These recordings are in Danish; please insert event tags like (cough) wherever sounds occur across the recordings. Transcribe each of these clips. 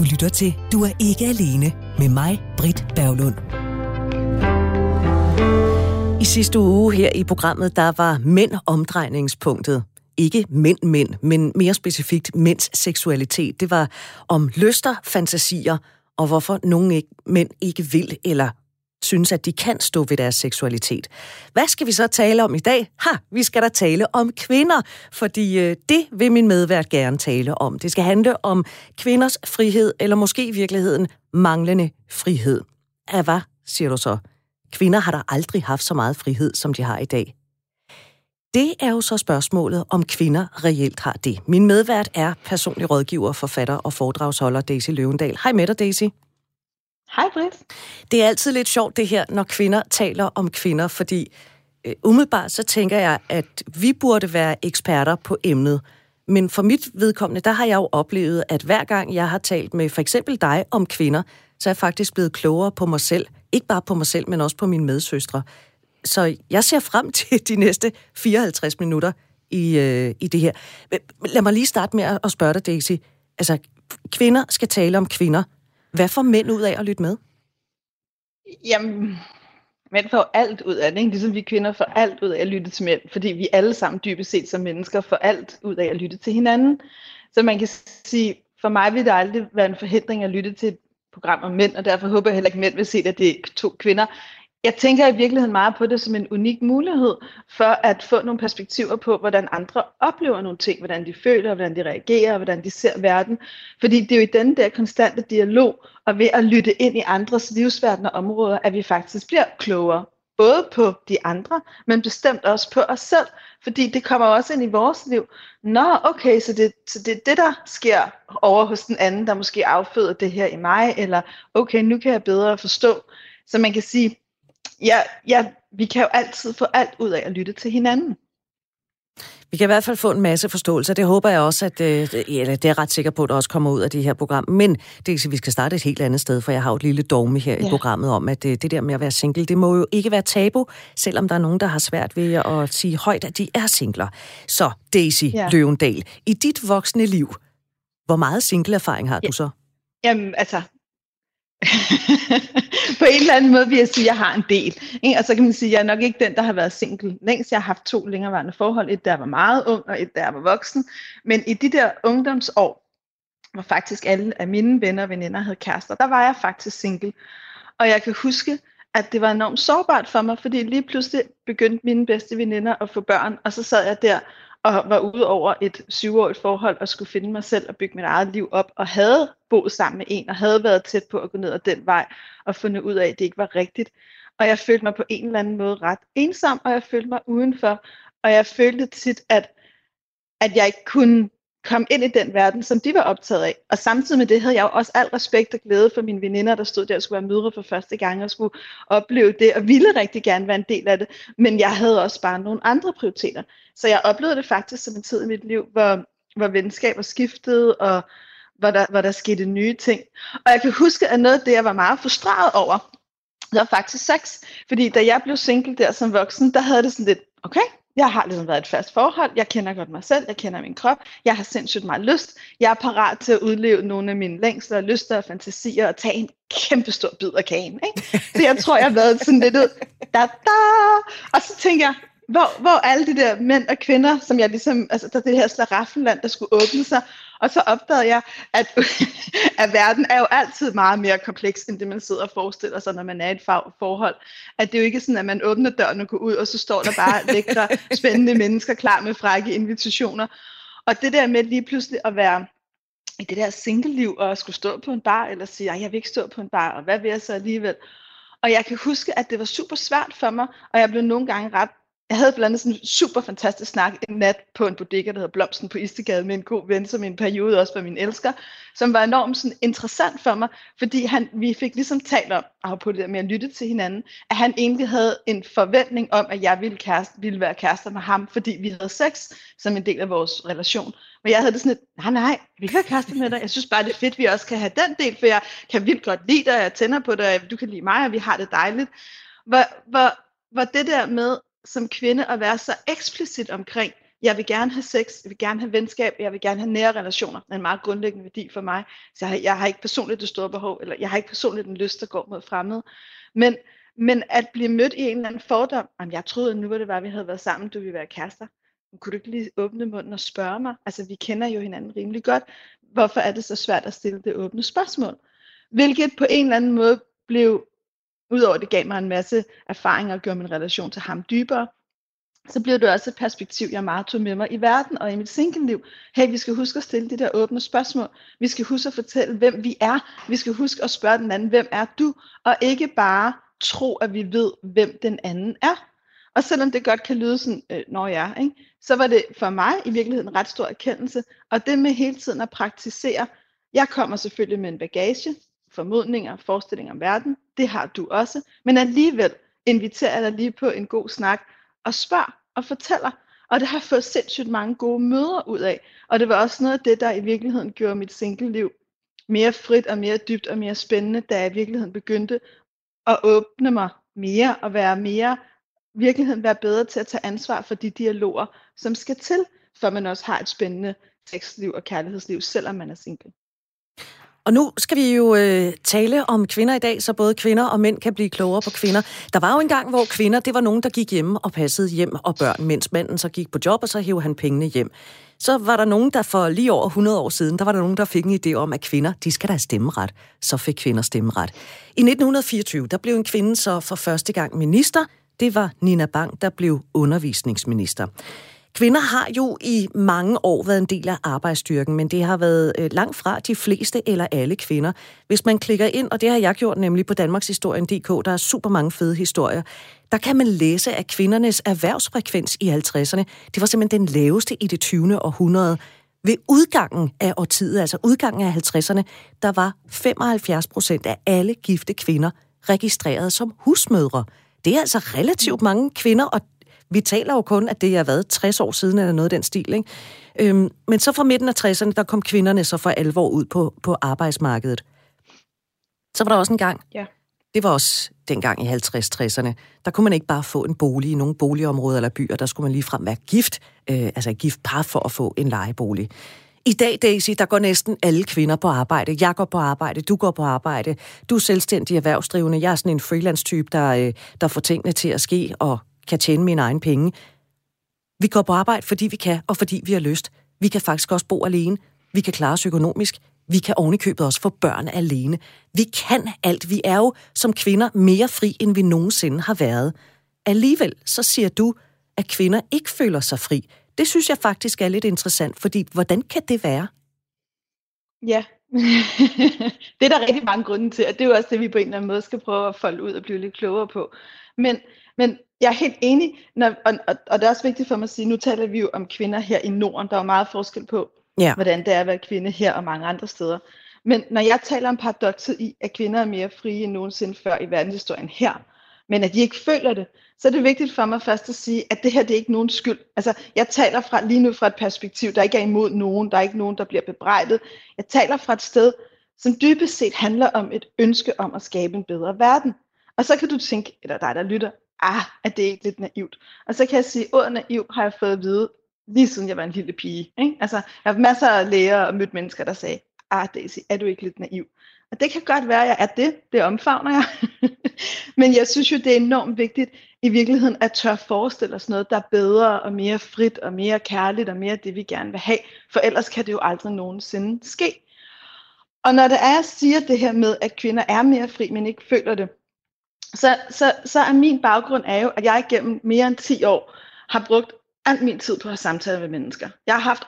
Du lytter til Du er ikke alene med mig, Britt Berglund. I sidste uge her i programmet, der var mænd omdrejningspunktet. Ikke mænd, mænd, men mere specifikt mænds seksualitet. Det var om lyster, fantasier og hvorfor nogle ikke, mænd ikke vil eller synes, at de kan stå ved deres seksualitet. Hvad skal vi så tale om i dag? Ha, vi skal da tale om kvinder, fordi øh, det vil min medvært gerne tale om. Det skal handle om kvinders frihed, eller måske i virkeligheden manglende frihed. Ja, hvad siger du så? Kvinder har der aldrig haft så meget frihed, som de har i dag. Det er jo så spørgsmålet, om kvinder reelt har det. Min medvært er personlig rådgiver, forfatter og foredragsholder Daisy Løvendal. Hej med dig, Daisy. Hej, Britt. Det er altid lidt sjovt det her, når kvinder taler om kvinder, fordi øh, umiddelbart så tænker jeg, at vi burde være eksperter på emnet. Men for mit vedkommende, der har jeg jo oplevet, at hver gang jeg har talt med for eksempel dig om kvinder, så er jeg faktisk blevet klogere på mig selv. Ikke bare på mig selv, men også på mine medsøstre. Så jeg ser frem (laughs) til de næste 54 minutter i, øh, i det her. Lad mig lige starte med at spørge dig, Daisy. Altså, kvinder skal tale om kvinder. Hvad får mænd ud af at lytte med? Jamen, mænd får alt ud af det, ikke? ligesom vi kvinder får alt ud af at lytte til mænd, fordi vi alle sammen dybest set som mennesker får alt ud af at lytte til hinanden. Så man kan sige, for mig vil det aldrig være en forhindring at lytte til et program om mænd, og derfor håber jeg heller ikke, at mænd vil se, at det er to kvinder. Jeg tænker i virkeligheden meget på det som en unik mulighed for at få nogle perspektiver på, hvordan andre oplever nogle ting, hvordan de føler, hvordan de reagerer, hvordan de ser verden. Fordi det er jo i den der konstante dialog, og ved at lytte ind i andres livsverden og områder, at vi faktisk bliver klogere. Både på de andre, men bestemt også på os selv. Fordi det kommer også ind i vores liv. Nå, okay, så det, så det er det, der sker over hos den anden, der måske afføder det her i mig. Eller okay, nu kan jeg bedre forstå. Så man kan sige, ja, ja, vi kan jo altid få alt ud af at lytte til hinanden. Vi kan i hvert fald få en masse forståelse, det håber jeg også, at øh, eller det er ret sikker på, at det også kommer ud af det her program. Men det er, vi skal starte et helt andet sted, for jeg har jo et lille dogme her ja. i programmet om, at det, øh, det der med at være single, det må jo ikke være tabu, selvom der er nogen, der har svært ved at sige højt, at de er singler. Så Daisy ja. Løvendal, i dit voksne liv, hvor meget single-erfaring har ja. du så? Jamen, altså, (laughs) på en eller anden måde vil jeg sige, at jeg har en del. Ikke? Og så kan man sige, at jeg er nok ikke den, der har været single længst. Jeg har haft to længerevarende forhold. Et, der var meget ung, og et, der var voksen. Men i de der ungdomsår, hvor faktisk alle af mine venner og veninder havde kærester, der var jeg faktisk single. Og jeg kan huske, at det var enormt sårbart for mig, fordi lige pludselig begyndte mine bedste veninder at få børn, og så sad jeg der og var ude over et syvårigt forhold og skulle finde mig selv og bygge mit eget liv op, og havde boet sammen med en, og havde været tæt på at gå ned ad den vej, og fundet ud af, at det ikke var rigtigt. Og jeg følte mig på en eller anden måde ret ensom, og jeg følte mig udenfor, og jeg følte tit, at, at jeg ikke kunne komme ind i den verden, som de var optaget af. Og samtidig med det havde jeg jo også al respekt og glæde for mine veninder, der stod der og skulle være mødre for første gang og skulle opleve det, og ville rigtig gerne være en del af det. Men jeg havde også bare nogle andre prioriteter. Så jeg oplevede det faktisk som en tid i mit liv, hvor, hvor venskaber skiftede, og hvor der, hvor der skete nye ting. Og jeg kan huske, at noget af det, jeg var meget frustreret over, det var faktisk sex. Fordi da jeg blev single der som voksen, der havde det sådan lidt, okay, jeg har ligesom været et fast forhold, jeg kender godt mig selv, jeg kender min krop, jeg har sindssygt meget lyst, jeg er parat til at udleve nogle af mine længsler, lyster og fantasier og tage en kæmpe stor bid af kagen. Ikke? Så jeg tror, jeg har været sådan lidt ud, da, da. og så tænker jeg, hvor, hvor alle de der mænd og kvinder, som jeg ligesom, altså der er det her slaraffenland, der skulle åbne sig, og så opdagede jeg, at, (laughs) at verden er jo altid meget mere kompleks, end det man sidder og forestiller sig, når man er i et forhold. At det er jo ikke sådan, at man åbner døren og går ud, og så står der bare (laughs) lækre, spændende mennesker klar med frække invitationer. Og det der med lige pludselig at være i det der single-liv, og skulle stå på en bar, eller sige, jeg vil ikke stå på en bar, og hvad vil jeg så alligevel? Og jeg kan huske, at det var super svært for mig, og jeg blev nogle gange ret jeg havde blandt andet sådan en super fantastisk snak en nat på en bodega, der hedder Blomsten på Istegade, med en god ven, som i en periode også var min elsker, som var enormt sådan interessant for mig, fordi han, vi fik ligesom talt om, på det der med at lytte til hinanden, at han egentlig havde en forventning om, at jeg ville, kæreste, ville være kærester med ham, fordi vi havde sex som en del af vores relation. Men jeg havde det sådan lidt, ah, nej nej, jeg vil ikke være kærester med dig. Jeg synes bare, det er fedt, at vi også kan have den del, for jeg kan vildt godt lide dig, jeg tænder på dig, du kan lide mig, og vi har det dejligt. Hvor, hvor, hvor det der med som kvinde at være så eksplicit omkring Jeg vil gerne have sex, jeg vil gerne have venskab, jeg vil gerne have nære relationer. Det er en meget grundlæggende værdi for mig. Så jeg har, jeg har ikke personligt det store behov, eller jeg har ikke personligt en lyst, der går mod fremmede. Men, men at blive mødt i en eller anden fordom, jamen jeg troede, at nu var det bare, vi havde været sammen, du ville være kærester. Kunne du ikke lige åbne munden og spørge mig? Altså, vi kender jo hinanden rimelig godt. Hvorfor er det så svært at stille det åbne spørgsmål? Hvilket på en eller anden måde blev, udover det gav mig en masse erfaringer og gjorde min relation til ham dybere, så blev det også et perspektiv, jeg meget tog med mig i verden og i mit single-liv. Hey, vi skal huske at stille de der åbne spørgsmål. Vi skal huske at fortælle, hvem vi er. Vi skal huske at spørge den anden, hvem er du? Og ikke bare tro, at vi ved, hvem den anden er. Og selvom det godt kan lyde sådan, øh, når jeg er, ikke? så var det for mig i virkeligheden en ret stor erkendelse. Og det med hele tiden at praktisere. Jeg kommer selvfølgelig med en bagage, formodninger, forestillinger om verden. Det har du også. Men alligevel inviterer jeg dig lige på en god snak og spørg og fortæller. Og det har jeg fået sindssygt mange gode møder ud af. Og det var også noget af det, der i virkeligheden gjorde mit single-liv mere frit og mere dybt og mere spændende, da jeg i virkeligheden begyndte at åbne mig mere og være mere virkeligheden være bedre til at tage ansvar for de dialoger, som skal til, for man også har et spændende sexliv og kærlighedsliv, selvom man er single. Og nu skal vi jo øh, tale om kvinder i dag, så både kvinder og mænd kan blive klogere på kvinder. Der var jo en gang, hvor kvinder, det var nogen, der gik hjemme og passede hjem og børn, mens manden så gik på job, og så hævde han pengene hjem. Så var der nogen, der for lige over 100 år siden, der var der nogen, der fik en idé om, at kvinder, de skal da have stemmeret. Så fik kvinder stemmeret. I 1924, der blev en kvinde så for første gang minister. Det var Nina Bang, der blev undervisningsminister. Kvinder har jo i mange år været en del af arbejdsstyrken, men det har været øh, langt fra de fleste eller alle kvinder. Hvis man klikker ind, og det har jeg gjort nemlig på Danmarkshistorien.dk, der er super mange fede historier, der kan man læse, at kvindernes erhvervsfrekvens i 50'erne, det var simpelthen den laveste i det 20. århundrede. Ved udgangen af årtiet, altså udgangen af 50'erne, der var 75 procent af alle gifte kvinder registreret som husmødre. Det er altså relativt mange kvinder, og vi taler jo kun, at det har været 60 år siden, eller noget af den stil. Ikke? Øhm, men så fra midten af 60'erne, der kom kvinderne så for alvor ud på, på arbejdsmarkedet. Så var der også en gang, ja. det var også dengang i 50-60'erne, der kunne man ikke bare få en bolig i nogle boligområder eller byer, der skulle man lige frem være gift, øh, altså gift par for at få en lejebolig. I dag, Daisy, der går næsten alle kvinder på arbejde. Jeg går på arbejde, du går på arbejde. Du er selvstændig erhvervsdrivende. Jeg er sådan en freelance-type, der, øh, der får tingene til at ske og kan tjene mine egne penge. Vi går på arbejde, fordi vi kan, og fordi vi har lyst. Vi kan faktisk også bo alene. Vi kan klare os økonomisk. Vi kan ovenikøbet også få børn alene. Vi kan alt. Vi er jo som kvinder mere fri, end vi nogensinde har været. Alligevel så siger du, at kvinder ikke føler sig fri. Det synes jeg faktisk er lidt interessant, fordi hvordan kan det være? Ja, (laughs) det er der rigtig mange grunde til, og det er jo også det, vi på en eller anden måde skal prøve at folde ud og blive lidt klogere på. Men, men jeg er helt enig, når, og, og, og det er også vigtigt for mig at sige, nu taler vi jo om kvinder her i Norden, der er meget forskel på, ja. hvordan det er at være kvinde her og mange andre steder. Men når jeg taler om paradokset i, at kvinder er mere frie end nogensinde før i verdenshistorien her, men at de ikke føler det, så er det vigtigt for mig først at sige, at det her det er ikke nogen skyld. Altså, jeg taler fra, lige nu fra et perspektiv, der ikke er imod nogen, der er ikke nogen, der bliver bebrejdet. Jeg taler fra et sted, som dybest set handler om et ønske om at skabe en bedre verden. Og så kan du tænke, eller dig der lytter, ah, er det ikke lidt naivt? Og så kan jeg sige, at naiv har jeg fået at vide, lige siden jeg var en lille pige. Ikke? Altså, jeg har masser af læger og mødt mennesker, der sagde, ah Daisy, er du ikke lidt naiv? Og det kan godt være, at jeg er det. Det omfavner jeg. (laughs) Men jeg synes jo, det er enormt vigtigt i virkeligheden at tør forestille os noget, der er bedre og mere frit og mere kærligt og mere det, vi gerne vil have. For ellers kan det jo aldrig nogensinde ske. Og når det er, jeg siger det her med, at kvinder er mere fri, men ikke føler det, så, så, så er min baggrund er jo, at jeg igennem mere end 10 år har brugt al min tid på at have samtaler med mennesker. Jeg har haft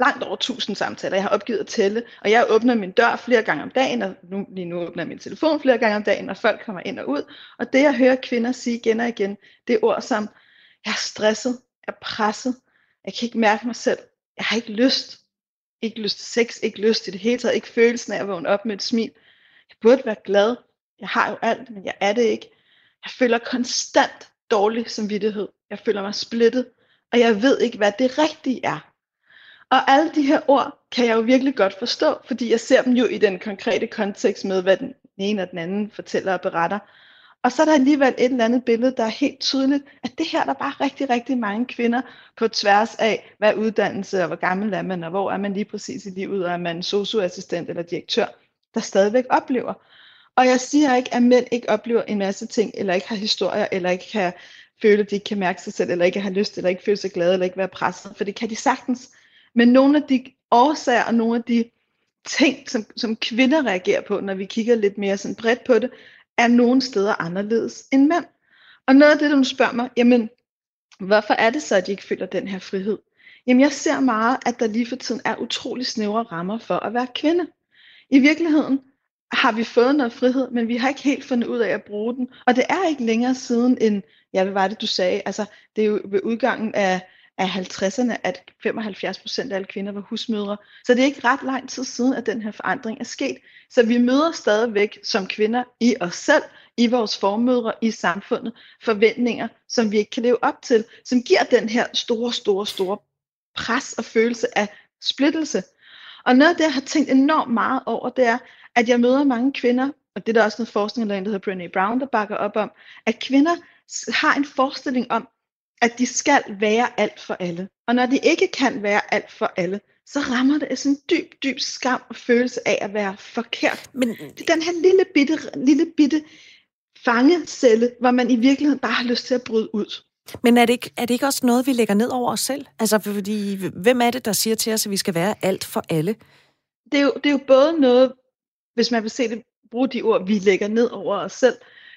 langt over 1000 samtaler. Jeg har opgivet at tælle, og jeg åbner min dør flere gange om dagen, og nu, lige nu åbner jeg min telefon flere gange om dagen, og folk kommer ind og ud. Og det, jeg hører kvinder sige igen og igen, det er ord som, jeg er stresset, jeg er presset, jeg kan ikke mærke mig selv, jeg har ikke lyst, ikke lyst til sex, ikke lyst til det hele taget, ikke følelsen af at vågne op med et smil. Jeg burde være glad, jeg har jo alt, men jeg er det ikke. Jeg føler konstant dårlig samvittighed. Jeg føler mig splittet, og jeg ved ikke, hvad det rigtige er. Og alle de her ord kan jeg jo virkelig godt forstå, fordi jeg ser dem jo i den konkrete kontekst med, hvad den ene og den anden fortæller og beretter. Og så er der alligevel et eller andet billede, der er helt tydeligt, at det her der er bare rigtig, rigtig mange kvinder på tværs af, hvad er uddannelse, og hvor gammel er man, og hvor er man lige præcis i livet, og er man socioassistent eller direktør, der stadigvæk oplever. Og jeg siger ikke, at mænd ikke oplever en masse ting, eller ikke har historier, eller ikke kan føle, at de ikke kan mærke sig selv, eller ikke har lyst, eller ikke føle sig glade, eller ikke være presset, for det kan de sagtens. Men nogle af de årsager, og nogle af de ting, som, som kvinder reagerer på, når vi kigger lidt mere sådan bredt på det, er nogle steder anderledes end mænd. Og noget af det, du spørger mig, jamen, hvorfor er det så, at de ikke føler den her frihed? Jamen, jeg ser meget, at der lige for tiden er utrolig snævre rammer for at være kvinde. I virkeligheden har vi fået noget frihed, men vi har ikke helt fundet ud af at bruge den. Og det er ikke længere siden end, ja, hvad var det, du sagde? Altså, det er jo ved udgangen af, af 50'erne, at 75 procent af alle kvinder var husmødre. Så det er ikke ret lang tid siden, at den her forandring er sket. Så vi møder stadigvæk som kvinder i os selv, i vores formødre, i samfundet, forventninger, som vi ikke kan leve op til, som giver den her store, store, store pres og følelse af splittelse. Og noget af det, jeg har tænkt enormt meget over, det er, at jeg møder mange kvinder, og det er der også noget forskning, der hedder Brené Brown, der bakker op om, at kvinder har en forestilling om, at de skal være alt for alle. Og når de ikke kan være alt for alle, så rammer det sådan en dyb, dyb skam og følelse af at være forkert. Men det er den her lille bitte, lille bitte fangecelle, hvor man i virkeligheden bare har lyst til at bryde ud. Men er det, ikke, er det ikke også noget, vi lægger ned over os selv? Altså, fordi hvem er det, der siger til os, at vi skal være alt for alle? Det er jo, det er jo både noget, hvis man vil se det, bruge de ord, vi lægger ned over os selv,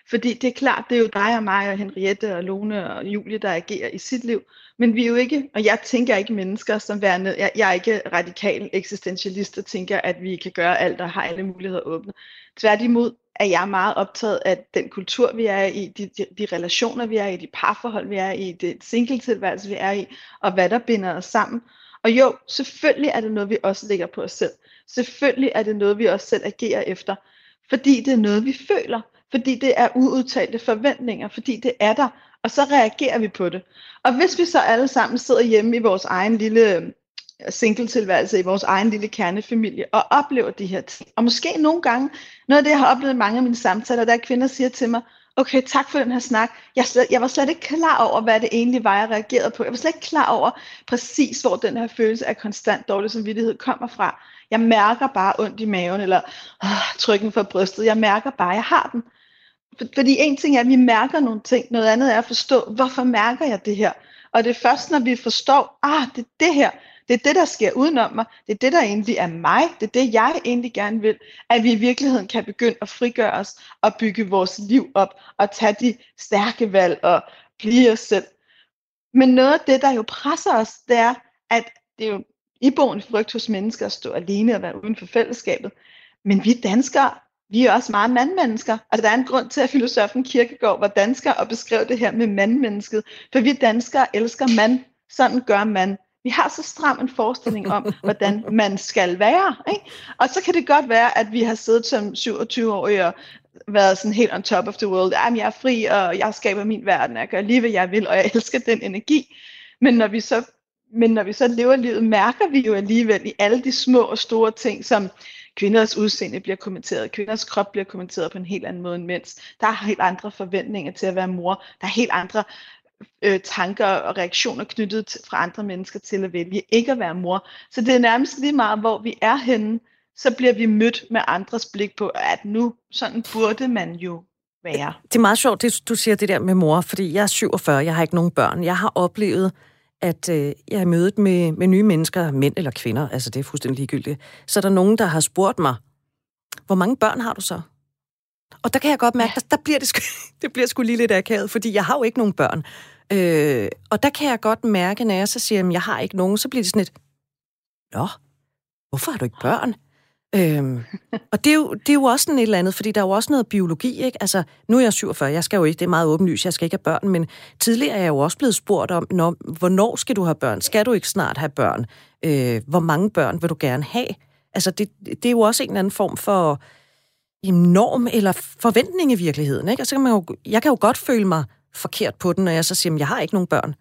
fordi det er klart, det er jo dig og mig og Henriette og Lone og Julie, der agerer i sit liv. Men vi er jo ikke, og jeg tænker ikke mennesker som værende, jeg, jeg er ikke radikal eksistentialist og tænker, at vi kan gøre alt og har alle muligheder åbne. Tværtimod er jeg meget optaget af den kultur, vi er i, de, de, de relationer, vi er i, de parforhold, vi er i, det singletilværelse, vi er i, og hvad der binder os sammen. Og jo, selvfølgelig er det noget, vi også lægger på os selv. Selvfølgelig er det noget, vi også selv agerer efter, fordi det er noget, vi føler fordi det er uudtalte forventninger, fordi det er der, og så reagerer vi på det. Og hvis vi så alle sammen sidder hjemme i vores egen lille øh, singletilværelse i vores egen lille kernefamilie, og oplever de her ting, og måske nogle gange, noget af det, jeg har oplevet i mange af mine samtaler, der er kvinder siger til mig, okay, tak for den her snak. Jeg, slet, jeg var slet ikke klar over, hvad det egentlig var, jeg reagerede på. Jeg var slet ikke klar over præcis, hvor den her følelse af konstant dårlig samvittighed kommer fra. Jeg mærker bare ondt i maven, eller øh, trykken for brystet. Jeg mærker bare, at jeg har den. Fordi en ting er, at vi mærker nogle ting, noget andet er at forstå, hvorfor mærker jeg det her? Og det er først, når vi forstår, ah, det er det her, det er det, der sker udenom mig, det er det, der egentlig er mig, det er det, jeg egentlig gerne vil, at vi i virkeligheden kan begynde at frigøre os og bygge vores liv op og tage de stærke valg og blive os selv. Men noget af det, der jo presser os, det er, at det er jo iboende frygt hos mennesker at stå alene og være uden for fællesskabet. Men vi danskere vi er også meget mandmennesker. Altså der er en grund til, at filosofen Kirkegaard var dansker og beskrev det her med mandmennesket. For vi danskere elsker mand. Sådan gør man. Vi har så stram en forestilling om, (laughs) hvordan man skal være. Ikke? Og så kan det godt være, at vi har siddet som 27-årige og været sådan helt on top of the world. Jamen, jeg er fri, og jeg skaber min verden, jeg gør lige, hvad jeg vil, og jeg elsker den energi. Men når vi så men når vi så lever livet, mærker vi jo alligevel i alle de små og store ting, som kvinders udseende bliver kommenteret, kvinders krop bliver kommenteret på en helt anden måde end mænds. Der er helt andre forventninger til at være mor. Der er helt andre øh, tanker og reaktioner knyttet til, fra andre mennesker til at vælge ikke at være mor. Så det er nærmest lige meget, hvor vi er henne, så bliver vi mødt med andres blik på, at nu sådan burde man jo være. Det er meget sjovt, det, du siger det der med mor, fordi jeg er 47, jeg har ikke nogen børn. Jeg har oplevet at øh, jeg er mødet med, med nye mennesker, mænd eller kvinder, altså det er fuldstændig ligegyldigt, så er der nogen, der har spurgt mig, hvor mange børn har du så? Og der kan jeg godt mærke, ja. der, der bliver det, sgu, (laughs) det bliver sgu lige lidt akavet, fordi jeg har jo ikke nogen børn. Øh, og der kan jeg godt mærke, når jeg så siger, at jeg har ikke nogen, så bliver det sådan et, Nå, hvorfor har du ikke børn? Øhm, og det er, jo, det er jo også sådan et eller andet, fordi der er jo også noget biologi, ikke? Altså, nu er jeg 47, jeg skal jo ikke, det er meget åbenlyst, jeg skal ikke have børn, men tidligere er jeg jo også blevet spurgt om, når, hvornår skal du have børn? Skal du ikke snart have børn? Øh, hvor mange børn vil du gerne have? Altså, det, det er jo også en eller anden form for norm eller forventning i virkeligheden, ikke? Og så kan man jo, jeg kan jo godt føle mig forkert på den, når jeg så siger, at jeg har ikke nogen børn.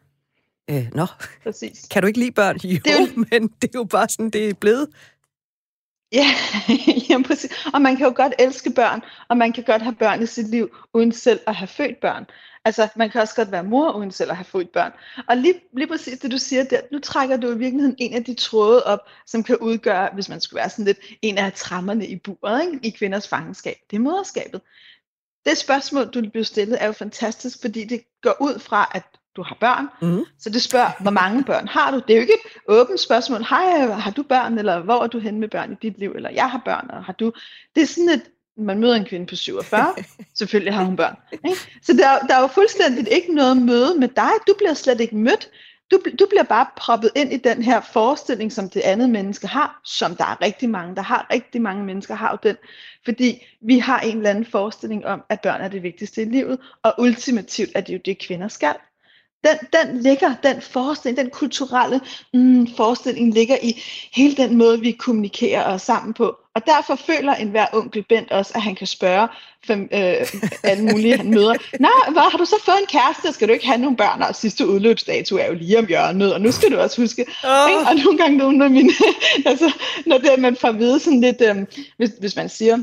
Øh, nå, Præcis. kan du ikke lide børn? Jo, det er jo... men det er jo bare sådan, det er blevet. Ja, (laughs) ja, præcis. Og man kan jo godt elske børn, og man kan godt have børn i sit liv, uden selv at have født børn. Altså, man kan også godt være mor, uden selv at have født børn. Og lige, lige præcis det, du siger der, nu trækker du i virkeligheden en af de tråde op, som kan udgøre, hvis man skulle være sådan lidt, en af trammerne i buret, ikke? i kvinders fangenskab. Det er moderskabet. Det spørgsmål, du bliver stillet, er jo fantastisk, fordi det går ud fra, at du har børn. Mm. Så det spørger, hvor mange børn har du? Det er jo ikke et åbent spørgsmål. Hej, har du børn? Eller hvor er du henne med børn i dit liv? Eller jeg har børn, og har du? Det er sådan et, man møder en kvinde på 47, (laughs) selvfølgelig har hun børn. Ikke? Så der, der er jo fuldstændig ikke noget møde med dig. Du bliver slet ikke mødt. Du, du bliver bare proppet ind i den her forestilling, som det andet menneske har, som der er rigtig mange, der har. Rigtig mange mennesker har jo den, fordi vi har en eller anden forestilling om, at børn er det vigtigste i livet, og ultimativt er det jo det, kvinder skal den, den ligger, den forestilling, den kulturelle mm, forestilling ligger i hele den måde, vi kommunikerer os sammen på. Og derfor føler enhver onkel Bent også, at han kan spørge fem, øh, alle mulige, han møder. Nej, hvad, har du så fået en kæreste? Skal du ikke have nogle børn? Og sidste udløbsdato er jo lige om hjørnet, og nu skal du også huske. Oh. Ikke? Og nogle gange nogle af mine, (laughs) altså, når det, man får at vide sådan lidt, øh, hvis, hvis man siger,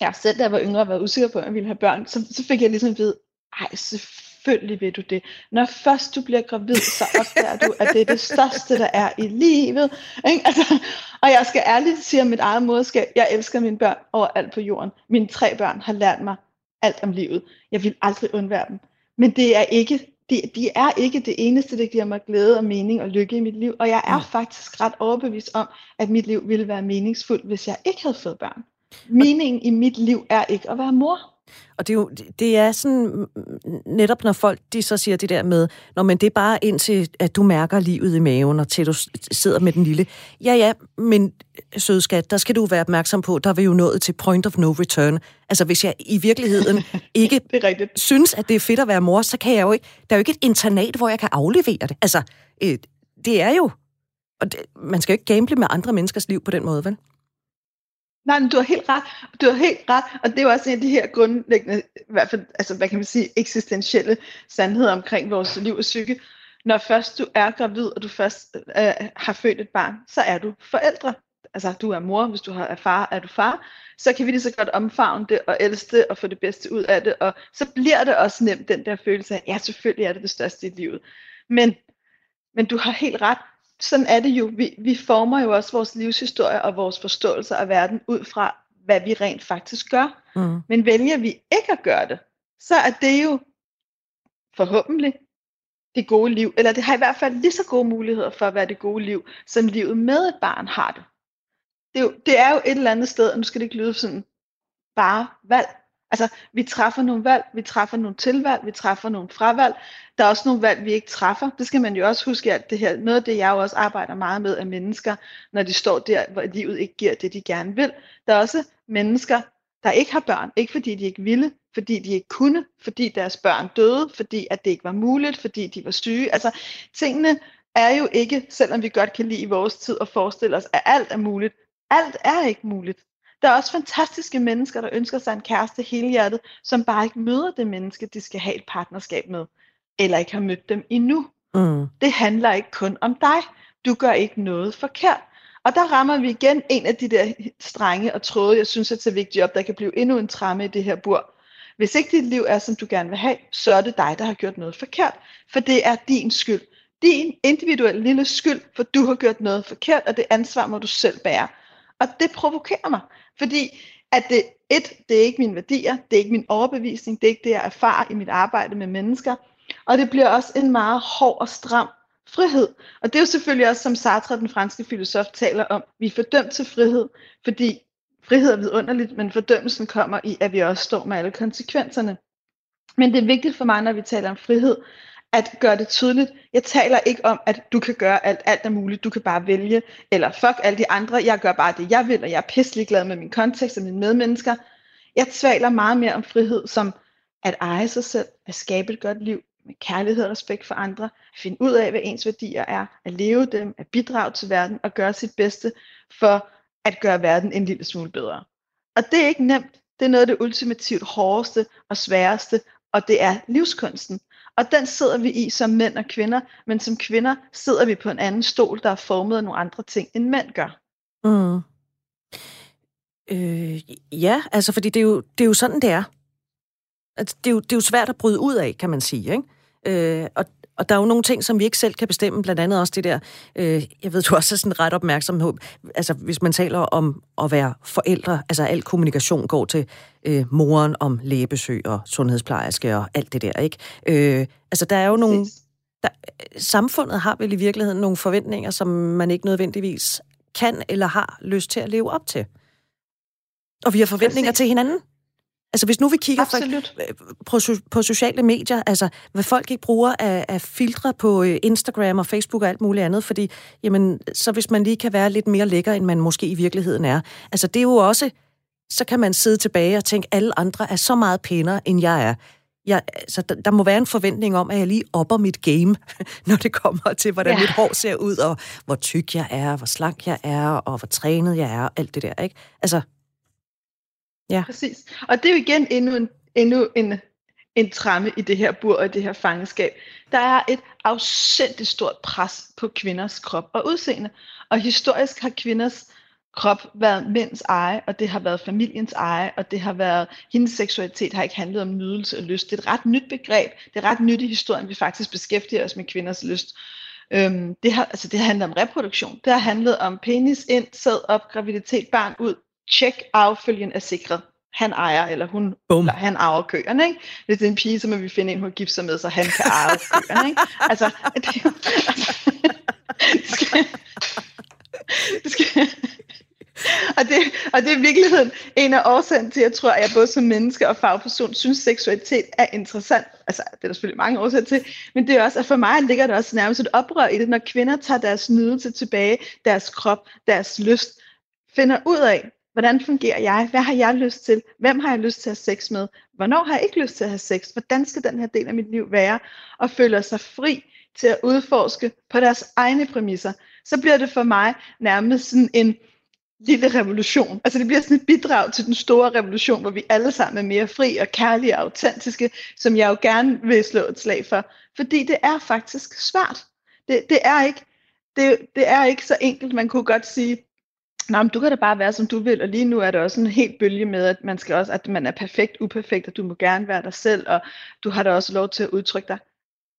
jeg selv da jeg var yngre var usikker på, at jeg ville have børn, så, så fik jeg ligesom at vide, ej, selvfølgelig selvfølgelig vil du det. Når først du bliver gravid, så opdager du, at det er det største, der er i livet. Ikke? Altså, og jeg skal ærligt sige om mit eget moderskab, jeg elsker mine børn overalt på jorden. Mine tre børn har lært mig alt om livet. Jeg vil aldrig undvære dem. Men det er ikke, de, de er ikke det eneste, der giver mig glæde og mening og lykke i mit liv. Og jeg er faktisk ret overbevist om, at mit liv ville være meningsfuldt, hvis jeg ikke havde fået børn. Meningen i mit liv er ikke at være mor. Og det er jo det er sådan, netop når folk de så siger det der med, når men det er bare indtil, at du mærker livet i maven, og til du sidder med den lille. Ja, ja, men sødskat, der skal du være opmærksom på, der er vi jo nået til point of no return. Altså hvis jeg i virkeligheden (laughs) ikke det er rigtigt. synes, at det er fedt at være mor, så kan jeg jo ikke, der er jo ikke et internat, hvor jeg kan aflevere det. Altså, øh, det er jo, og det, man skal jo ikke gamble med andre menneskers liv på den måde, vel? Nej, men du har helt ret. Du har helt ret, og det er jo også en af de her grundlæggende, i hvert fald, altså, hvad kan man sige, eksistentielle sandheder omkring vores liv og psyke. Når først du er gravid, og du først øh, har født et barn, så er du forældre. Altså, du er mor, hvis du har er far, er du far. Så kan vi lige så godt omfavne det og elske det og få det bedste ud af det. Og så bliver det også nemt, den der følelse af, ja, selvfølgelig er det det største i livet. Men, men du har helt ret sådan er det jo. Vi, vi former jo også vores livshistorie og vores forståelse af verden ud fra, hvad vi rent faktisk gør. Mm. Men vælger vi ikke at gøre det, så er det jo forhåbentlig det gode liv, eller det har i hvert fald lige så gode muligheder for at være det gode liv, som livet med et barn har det. Det er jo, det er jo et eller andet sted, og nu skal det ikke lyde sådan bare valg, Altså, vi træffer nogle valg, vi træffer nogle tilvalg, vi træffer nogle fravalg. Der er også nogle valg, vi ikke træffer. Det skal man jo også huske, alt det her, noget af det, jeg jo også arbejder meget med, er mennesker, når de står der, hvor livet ikke giver det, de gerne vil. Der er også mennesker, der ikke har børn, ikke fordi de ikke ville, fordi de ikke kunne, fordi deres børn døde, fordi at det ikke var muligt, fordi de var syge. Altså, tingene er jo ikke, selvom vi godt kan lide i vores tid og forestille os, at alt er muligt. Alt er ikke muligt. Der er også fantastiske mennesker, der ønsker sig en kæreste hele hjertet, som bare ikke møder det menneske, de skal have et partnerskab med, eller ikke har mødt dem endnu. Mm. Det handler ikke kun om dig. Du gør ikke noget forkert. Og der rammer vi igen en af de der strenge og tråde, jeg synes er så vigtigt op, der kan blive endnu en tramme i det her bur. Hvis ikke dit liv er, som du gerne vil have, så er det dig, der har gjort noget forkert. For det er din skyld. Din individuelle lille skyld, for du har gjort noget forkert, og det ansvar må du selv bære. Og det provokerer mig, fordi at det, et, det er ikke mine værdier, det er ikke min overbevisning, det er ikke det, jeg erfarer i mit arbejde med mennesker, og det bliver også en meget hård og stram frihed. Og det er jo selvfølgelig også, som Sartre, den franske filosof, taler om, vi er fordømt til frihed, fordi frihed er vidunderligt, men fordømmelsen kommer i, at vi også står med alle konsekvenserne. Men det er vigtigt for mig, når vi taler om frihed, at gøre det tydeligt. Jeg taler ikke om, at du kan gøre alt, alt er muligt, du kan bare vælge, eller fuck alle de andre, jeg gør bare det, jeg vil, og jeg er pisselig glad med min kontekst og mine medmennesker. Jeg taler meget mere om frihed som at eje sig selv, at skabe et godt liv med kærlighed og respekt for andre, at finde ud af, hvad ens værdier er, at leve dem, at bidrage til verden og gøre sit bedste for at gøre verden en lille smule bedre. Og det er ikke nemt. Det er noget af det ultimativt hårdeste og sværeste, og det er livskunsten. Og den sidder vi i som mænd og kvinder, men som kvinder sidder vi på en anden stol, der er formet af nogle andre ting, end mænd gør. Mm. Øh, ja, altså fordi det er, jo, det er jo sådan, det er. Altså, det, er jo, det er jo svært at bryde ud af, kan man sige. Ikke? Øh, og, og der er jo nogle ting, som vi ikke selv kan bestemme, blandt andet også det der, øh, jeg ved, du også er sådan ret opmærksom på, altså hvis man taler om at være forældre, altså al kommunikation går til øh, moren om lægebesøg og sundhedsplejerske og alt det der, ikke? Øh, altså der er jo nogle... Der, samfundet har vel i virkeligheden nogle forventninger, som man ikke nødvendigvis kan eller har lyst til at leve op til. Og vi har forventninger Præcis. til hinanden. Altså hvis nu vi kigger for, på, på sociale medier, altså hvad folk ikke bruger af, af filtre på øh, Instagram og Facebook og alt muligt andet, fordi jamen, så hvis man lige kan være lidt mere lækker, end man måske i virkeligheden er. Altså det er jo også, så kan man sidde tilbage og tænke, alle andre er så meget pænere, end jeg er. Jeg, altså, der, der må være en forventning om, at jeg lige opper mit game, (laughs) når det kommer til, hvordan ja. mit hår ser ud, og hvor tyk jeg er, hvor slank jeg er, og hvor trænet jeg er, og alt det der, ikke? Altså, Ja. Præcis. Og det er jo igen endnu en, endnu en, en tramme i det her bur og det her fangeskab. Der er et afsindigt stort pres på kvinders krop og udseende. Og historisk har kvinders krop været mænds eje, og det har været familiens eje, og det har været, hendes seksualitet har ikke handlet om nydelse og lyst. Det er et ret nyt begreb. Det er ret nyt i historien, vi faktisk beskæftiger os med kvinders lyst. Øhm, det, har, altså det har handlet om reproduktion. Det har handlet om penis ind, sæd op, graviditet, barn ud, Tjek affølgen er sikret. Han ejer, eller hun, Boom. eller han ejer køerne, ikke? Hvis det er en pige, så må vi finde en, hun gifter sig med, så han kan eje (laughs) køerne, ikke? Altså, det altså, skal, skal, og, det, og det er i virkeligheden en af årsagen til, at jeg tror, at jeg både som menneske og fagperson synes, at seksualitet er interessant. Altså, det er der selvfølgelig mange årsager til, men det er også, at for mig ligger der også nærmest et oprør i det, når kvinder tager deres nydelse tilbage, deres krop, deres lyst, finder ud af, Hvordan fungerer jeg? Hvad har jeg lyst til? Hvem har jeg lyst til at have sex med? Hvornår har jeg ikke lyst til at have sex? Hvordan skal den her del af mit liv være? Og føler sig fri til at udforske på deres egne præmisser. Så bliver det for mig nærmest sådan en lille revolution. Altså det bliver sådan et bidrag til den store revolution, hvor vi alle sammen er mere fri og kærlige og autentiske, som jeg jo gerne vil slå et slag for. Fordi det er faktisk svært. Det, det, er ikke, det, det er ikke så enkelt. Man kunne godt sige, Nå, men du kan da bare være, som du vil, og lige nu er det også en helt bølge med, at man skal også, at man er perfekt, uperfekt, og du må gerne være dig selv, og du har da også lov til at udtrykke dig.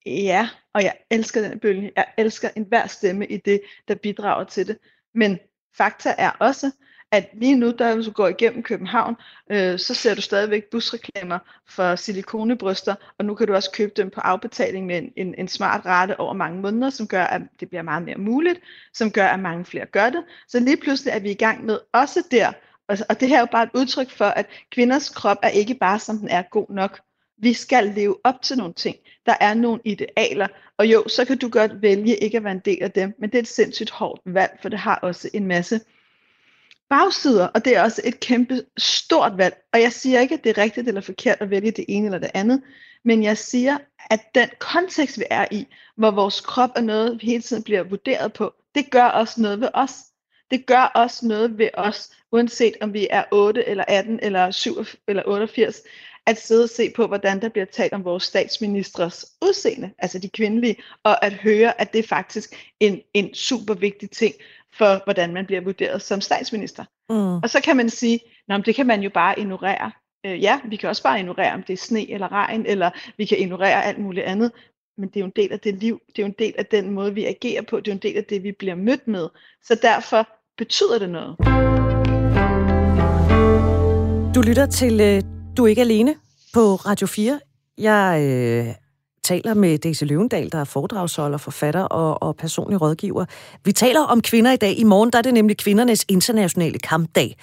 Ja, og jeg elsker den bølge. Jeg elsker enhver stemme i det, der bidrager til det. Men fakta er også, at lige nu, der hvis du går igennem København, øh, så ser du stadigvæk busreklamer for silikonebryster, og nu kan du også købe dem på afbetaling med en, en, en smart rate over mange måneder, som gør, at det bliver meget mere muligt, som gør, at mange flere gør det. Så lige pludselig er vi i gang med også der, og, og det her er jo bare et udtryk for, at kvinders krop er ikke bare, som den er, god nok. Vi skal leve op til nogle ting. Der er nogle idealer, og jo, så kan du godt vælge ikke at være en del af dem, men det er et sindssygt hårdt valg, for det har også en masse bagsider, og det er også et kæmpe stort valg. Og jeg siger ikke, at det er rigtigt eller forkert at vælge det ene eller det andet, men jeg siger, at den kontekst, vi er i, hvor vores krop er noget, vi hele tiden bliver vurderet på, det gør også noget ved os. Det gør også noget ved os, uanset om vi er 8 eller 18 eller 7 eller 88, at sidde og se på, hvordan der bliver talt om vores statsministers udseende, altså de kvindelige, og at høre, at det er faktisk en, en super vigtig ting for, hvordan man bliver vurderet som statsminister. Mm. Og så kan man sige, at det kan man jo bare ignorere. Øh, ja, vi kan også bare ignorere, om det er sne eller regn, eller vi kan ignorere alt muligt andet. Men det er jo en del af det liv, det er jo en del af den måde, vi agerer på, det er jo en del af det, vi bliver mødt med. Så derfor betyder det noget. Du lytter til øh, Du er ikke alene på Radio 4. Jeg øh, taler med Daisy Løvendal, der er foredragsholder, forfatter og, og personlig rådgiver. Vi taler om kvinder i dag. I morgen der er det nemlig kvindernes internationale kampdag.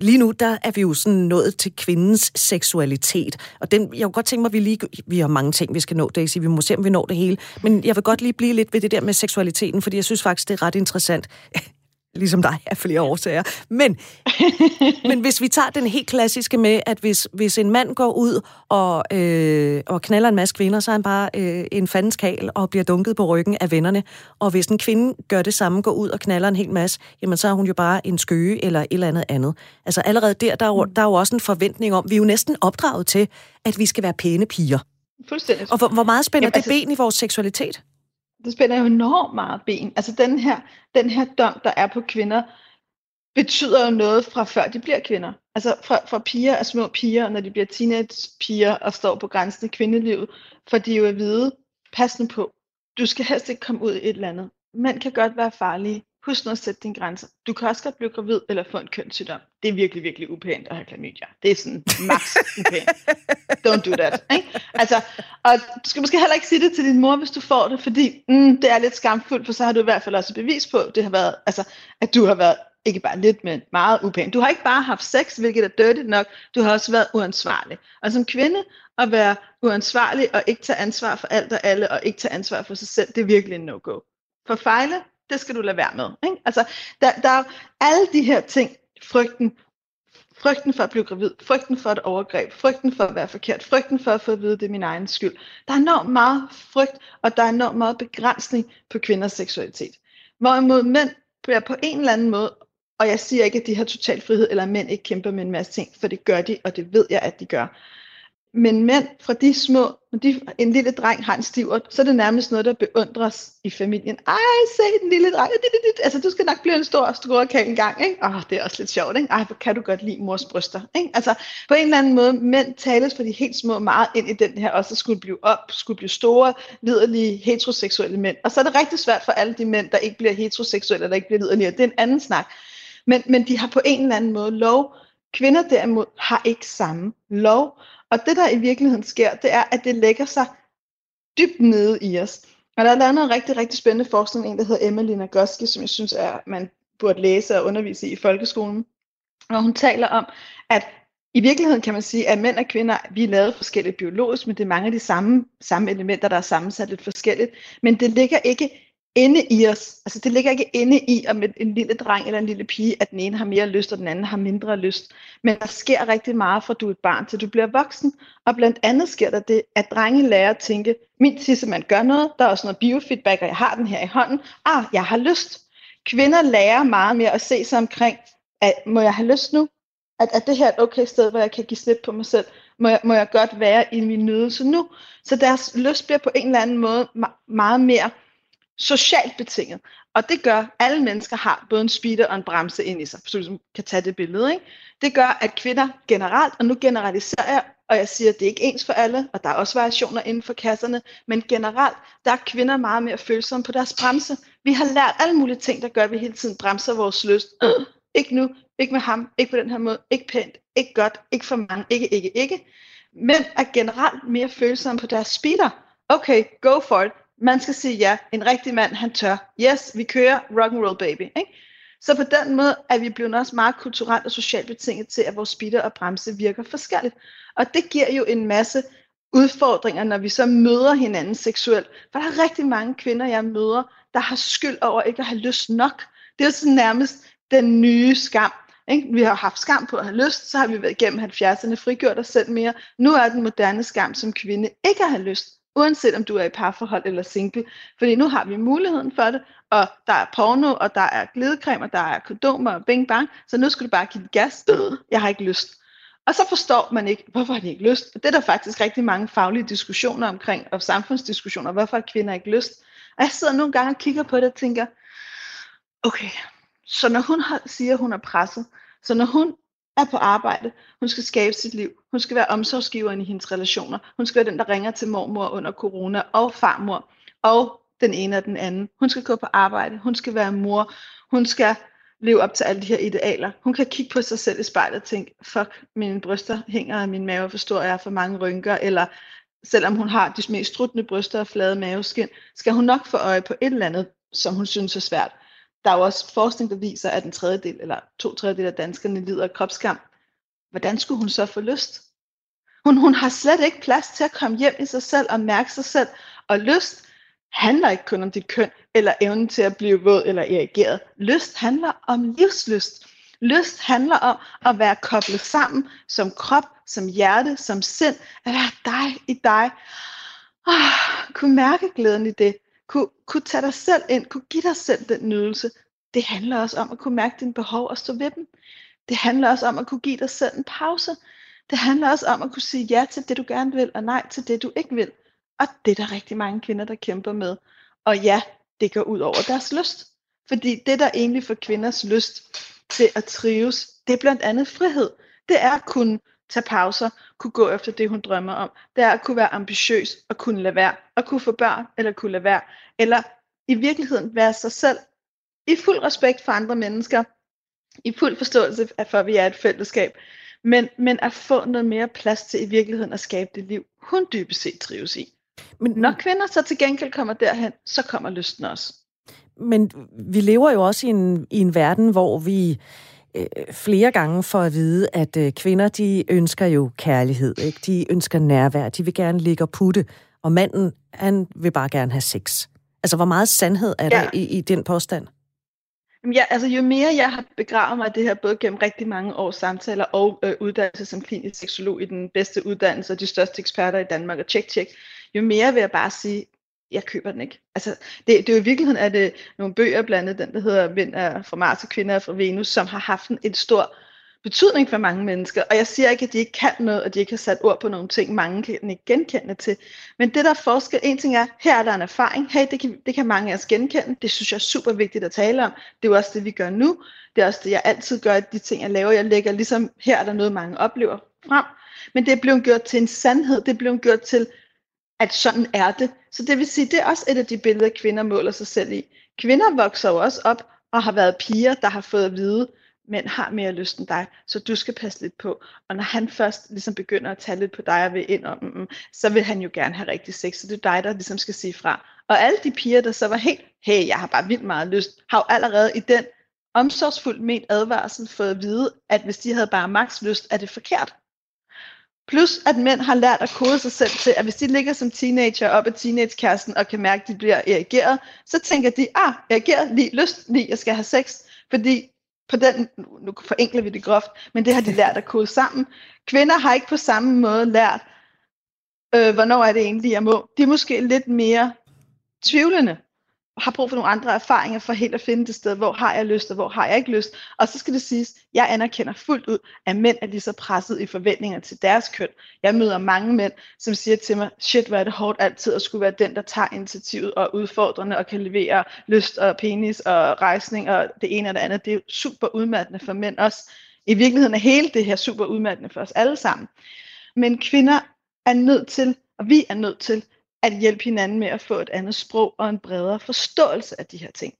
Lige nu, der er vi jo sådan nået til kvindens seksualitet. Og den, jeg kunne godt tænke mig, at vi lige... Vi har mange ting, vi skal nå, Daisy. Vi må se, om vi når det hele. Men jeg vil godt lige blive lidt ved det der med seksualiteten, fordi jeg synes faktisk, det er ret interessant ligesom dig af flere årsager. Men, (laughs) men hvis vi tager den helt klassiske med, at hvis, hvis en mand går ud og, øh, og knaller en masse kvinder, så er han bare øh, en fandenskal og bliver dunket på ryggen af vennerne. Og hvis en kvinde gør det samme, går ud og knaller en hel masse, jamen så er hun jo bare en skøge eller et eller andet andet. Altså allerede der, der er, jo, der er jo også en forventning om, vi er jo næsten opdraget til, at vi skal være pæne piger. Fuldstændig. Og hvor, hvor meget spænder Jamen, altså, det ben i vores seksualitet? Det spænder jo enormt meget ben. Altså den her, den her dom, der er på kvinder, betyder jo noget fra før de bliver kvinder. Altså fra, fra piger og små piger, når de bliver teenage-piger og står på grænsen af kvindelivet, for de jo at vide, pas nu på, du skal helst ikke komme ud i et eller andet. Mænd kan godt være farlige. Husk nu at sætte dine grænser. Du kan også godt blive gravid eller få en kønssygdom. Det er virkelig, virkelig upænt at have klamydia. Det er sådan max upænt. Don't do that. Ikke? Altså, og du skal måske heller ikke sige det til din mor, hvis du får det, fordi mm, det er lidt skamfuldt, for så har du i hvert fald også bevis på, det har været, altså, at du har været ikke bare lidt, men meget upænt. Du har ikke bare haft sex, hvilket er dirty nok, du har også været uansvarlig. Og som kvinde, at være uansvarlig og ikke tage ansvar for alt og alle, og ikke tage ansvar for sig selv, det er virkelig en no-go. For fejle, det skal du lade være med. Ikke? Altså, der, der er alle de her ting, frygten, frygten for at blive gravid, frygten for et overgreb, frygten for at være forkert, frygten for at få at vide, det er min egen skyld. Der er enormt meget frygt, og der er enormt meget begrænsning på kvinders seksualitet. Hvorimod mænd bliver på en eller anden måde og jeg siger ikke, at de har total frihed, eller at mænd ikke kæmper med en masse ting, for det gør de, og det ved jeg, at de gør. Men mænd fra de små, når de, en lille dreng har en stivert, så er det nærmest noget, der beundres i familien. Ej, se den lille dreng. Altså, du skal nok blive en stor skruerkage en gang, ikke? Åh, det er også lidt sjovt, ikke? Ej, hvor kan du godt lide mors bryster, ikke? Altså, på en eller anden måde, mænd tales for de helt små meget ind i den her, også skulle blive op, skulle blive store, liderlige, heteroseksuelle mænd. Og så er det rigtig svært for alle de mænd, der ikke bliver heteroseksuelle, eller ikke bliver liderlige. Det er en anden snak. Men, men de har på en eller anden måde lov. Kvinder derimod har ikke samme lov. Og det der i virkeligheden sker, det er, at det lægger sig dybt nede i os. Og der er lavet noget rigtig, rigtig spændende forskning, en der hedder Emily Nagoski, som jeg synes, er, man burde læse og undervise i i folkeskolen. Og hun taler om, at i virkeligheden kan man sige, at mænd og kvinder, vi er lavet forskelligt biologisk, men det er mange af de samme, samme elementer, der er sammensat lidt forskelligt. Men det ligger ikke inde i os. Altså det ligger ikke inde i, om en lille dreng eller en lille pige, at den ene har mere lyst, og den anden har mindre lyst. Men der sker rigtig meget fra du er et barn, til du bliver voksen. Og blandt andet sker der det, at drenge lærer at tænke, min tissemand gør noget, der er også noget biofeedback, og jeg har den her i hånden. Ah, jeg har lyst. Kvinder lærer meget mere at se sig omkring, at må jeg have lyst nu? At, at det her er et okay sted, hvor jeg kan give slip på mig selv? Må jeg, må jeg godt være i min nydelse nu? Så deres lyst bliver på en eller anden måde meget mere socialt betinget. Og det gør, at alle mennesker har både en speeder og en bremse ind i sig, så du ligesom kan tage det billede. Ikke? Det gør, at kvinder generelt, og nu generaliserer jeg, og jeg siger, at det er ikke ens for alle, og der er også variationer inden for kasserne, men generelt, der er kvinder meget mere følsomme på deres bremse. Vi har lært alle mulige ting, der gør, at vi hele tiden bremser vores lyst. Øh, (gasps) ikke nu, ikke med ham, ikke på den her måde, ikke pænt, ikke godt, ikke for mange, ikke, ikke, ikke. Mænd er generelt mere følsomme på deres speeder. Okay, go for it man skal sige ja. En rigtig mand, han tør. Yes, vi kører rock and roll baby. Ikke? Så på den måde er vi blevet også meget kulturelt og socialt betinget til, at vores speeder og bremse virker forskelligt. Og det giver jo en masse udfordringer, når vi så møder hinanden seksuelt. For der er rigtig mange kvinder, jeg møder, der har skyld over ikke at have lyst nok. Det er jo sådan nærmest den nye skam. Ikke? Vi har haft skam på at have lyst, så har vi været igennem 70'erne frigjort os selv mere. Nu er den moderne skam som kvinde ikke at have lyst uanset om du er i parforhold eller single. Fordi nu har vi muligheden for det, og der er porno, og der er glidecreme, og der er kondomer og bing bang, så nu skal du bare give det gas. Øh, jeg har ikke lyst. Og så forstår man ikke, hvorfor har de ikke lyst. Det er der faktisk rigtig mange faglige diskussioner omkring, og samfundsdiskussioner, hvorfor har kvinder ikke lyst. Og jeg sidder nogle gange og kigger på det og tænker, okay, så når hun har, siger, at hun er presset, så når hun er på arbejde. Hun skal skabe sit liv. Hun skal være omsorgsgiveren i hendes relationer. Hun skal være den, der ringer til mormor under corona og farmor og den ene og den anden. Hun skal gå på arbejde. Hun skal være mor. Hun skal leve op til alle de her idealer. Hun kan kigge på sig selv i spejlet og tænke, fuck, mine bryster hænger, og min mave forstår, jeg er for mange rynker, eller selvom hun har de mest struttende bryster og flade maveskin, skal hun nok få øje på et eller andet, som hun synes er svært. Der er jo også forskning, der viser, at en tredjedel eller to tredjedel af danskerne lider af kropskam. Hvordan skulle hun så få lyst? Hun, hun har slet ikke plads til at komme hjem i sig selv og mærke sig selv. Og lyst handler ikke kun om dit køn eller evnen til at blive våd eller irrigeret. Lyst handler om livslyst. Lyst handler om at være koblet sammen som krop, som hjerte, som sind. At være dig i dig. Oh, kunne mærke glæden i det kunne, kunne tage dig selv ind, kunne give dig selv den nydelse, det handler også om at kunne mærke dine behov og stå ved dem. Det handler også om at kunne give dig selv en pause. Det handler også om at kunne sige ja til det, du gerne vil, og nej til det, du ikke vil. Og det er der rigtig mange kvinder, der kæmper med. Og ja, det går ud over deres lyst. Fordi det, der egentlig får kvinders lyst til at trives, det er blandt andet frihed. Det er at kunne tage pauser, kunne gå efter det, hun drømmer om. Det er at kunne være ambitiøs og kunne lade være, og kunne få børn, eller kunne lade være, eller i virkeligheden være sig selv, i fuld respekt for andre mennesker, i fuld forståelse for, at vi er et fællesskab, men, men at få noget mere plads til i virkeligheden at skabe det liv, hun dybest set trives i. Men når kvinder så til gengæld kommer derhen, så kommer lysten også. Men vi lever jo også i en, i en verden, hvor vi flere gange får at vide, at øh, kvinder, de ønsker jo kærlighed, ikke? de ønsker nærvær, de vil gerne ligge og putte, og manden, han vil bare gerne have sex. Altså, hvor meget sandhed er ja. der i, i den påstand? Ja, altså jo mere jeg har begravet mig det her, både gennem rigtig mange års samtaler og øh, uddannelse som klinisk seksolog i den bedste uddannelse og de største eksperter i Danmark og tjek, tjek, jo mere vil jeg bare sige, jeg køber den ikke. Altså, det, det er jo i virkeligheden, at det nogle bøger, blandt andet den, der hedder Mænd er fra Mars og Kvinder er fra Venus, som har haft en, en stor betydning for mange mennesker. Og jeg siger ikke, at de ikke kan noget, og de ikke har sat ord på nogle ting, mange kan ikke genkende til. Men det der er forskel, en ting er, her er der en erfaring, hey, det kan, det kan mange af os genkende, det synes jeg er super vigtigt at tale om. Det er jo også det, vi gør nu. Det er også det, jeg altid gør, de ting, jeg laver. Jeg lægger ligesom, her er der noget, mange oplever frem. Men det er blevet gjort til en sandhed, det er blevet gjort til, at sådan er det. Så det vil sige, det er også et af de billeder, kvinder måler sig selv i. Kvinder vokser jo også op og har været piger, der har fået at vide, mænd har mere lyst end dig, så du skal passe lidt på. Og når han først ligesom begynder at tage lidt på dig og vil ind om dem, så vil han jo gerne have rigtig sex, så det er dig, der ligesom skal sige fra. Og alle de piger, der så var helt, hey, jeg har bare vildt meget lyst, har jo allerede i den omsorgsfuldt ment advarsel fået at vide, at hvis de havde bare maks lyst, er det forkert. Plus at mænd har lært at kode sig selv til, at hvis de ligger som teenager op af teenagekæresten og kan mærke, at de bliver erigeret, så tænker de, ah, erigeret, lige lyst, lige jeg skal have sex. Fordi på den, nu forenkler vi det groft, men det har de lært at kode sammen. Kvinder har ikke på samme måde lært, øh, hvornår er det egentlig, jeg må. De er måske lidt mere tvivlende har brug for nogle andre erfaringer for helt at finde det sted, hvor har jeg lyst, og hvor har jeg ikke lyst. Og så skal det siges, jeg anerkender fuldt ud, at mænd er lige så presset i forventninger til deres køn. Jeg møder mange mænd, som siger til mig, shit, hvor er det hårdt altid at skulle være den, der tager initiativet og udfordrende og kan levere lyst og penis og rejsning og det ene og det andet. Det er super udmattende for mænd også. I virkeligheden er hele det her super udmattende for os alle sammen. Men kvinder er nødt til, og vi er nødt til, at hjælpe hinanden med at få et andet sprog og en bredere forståelse af de her ting.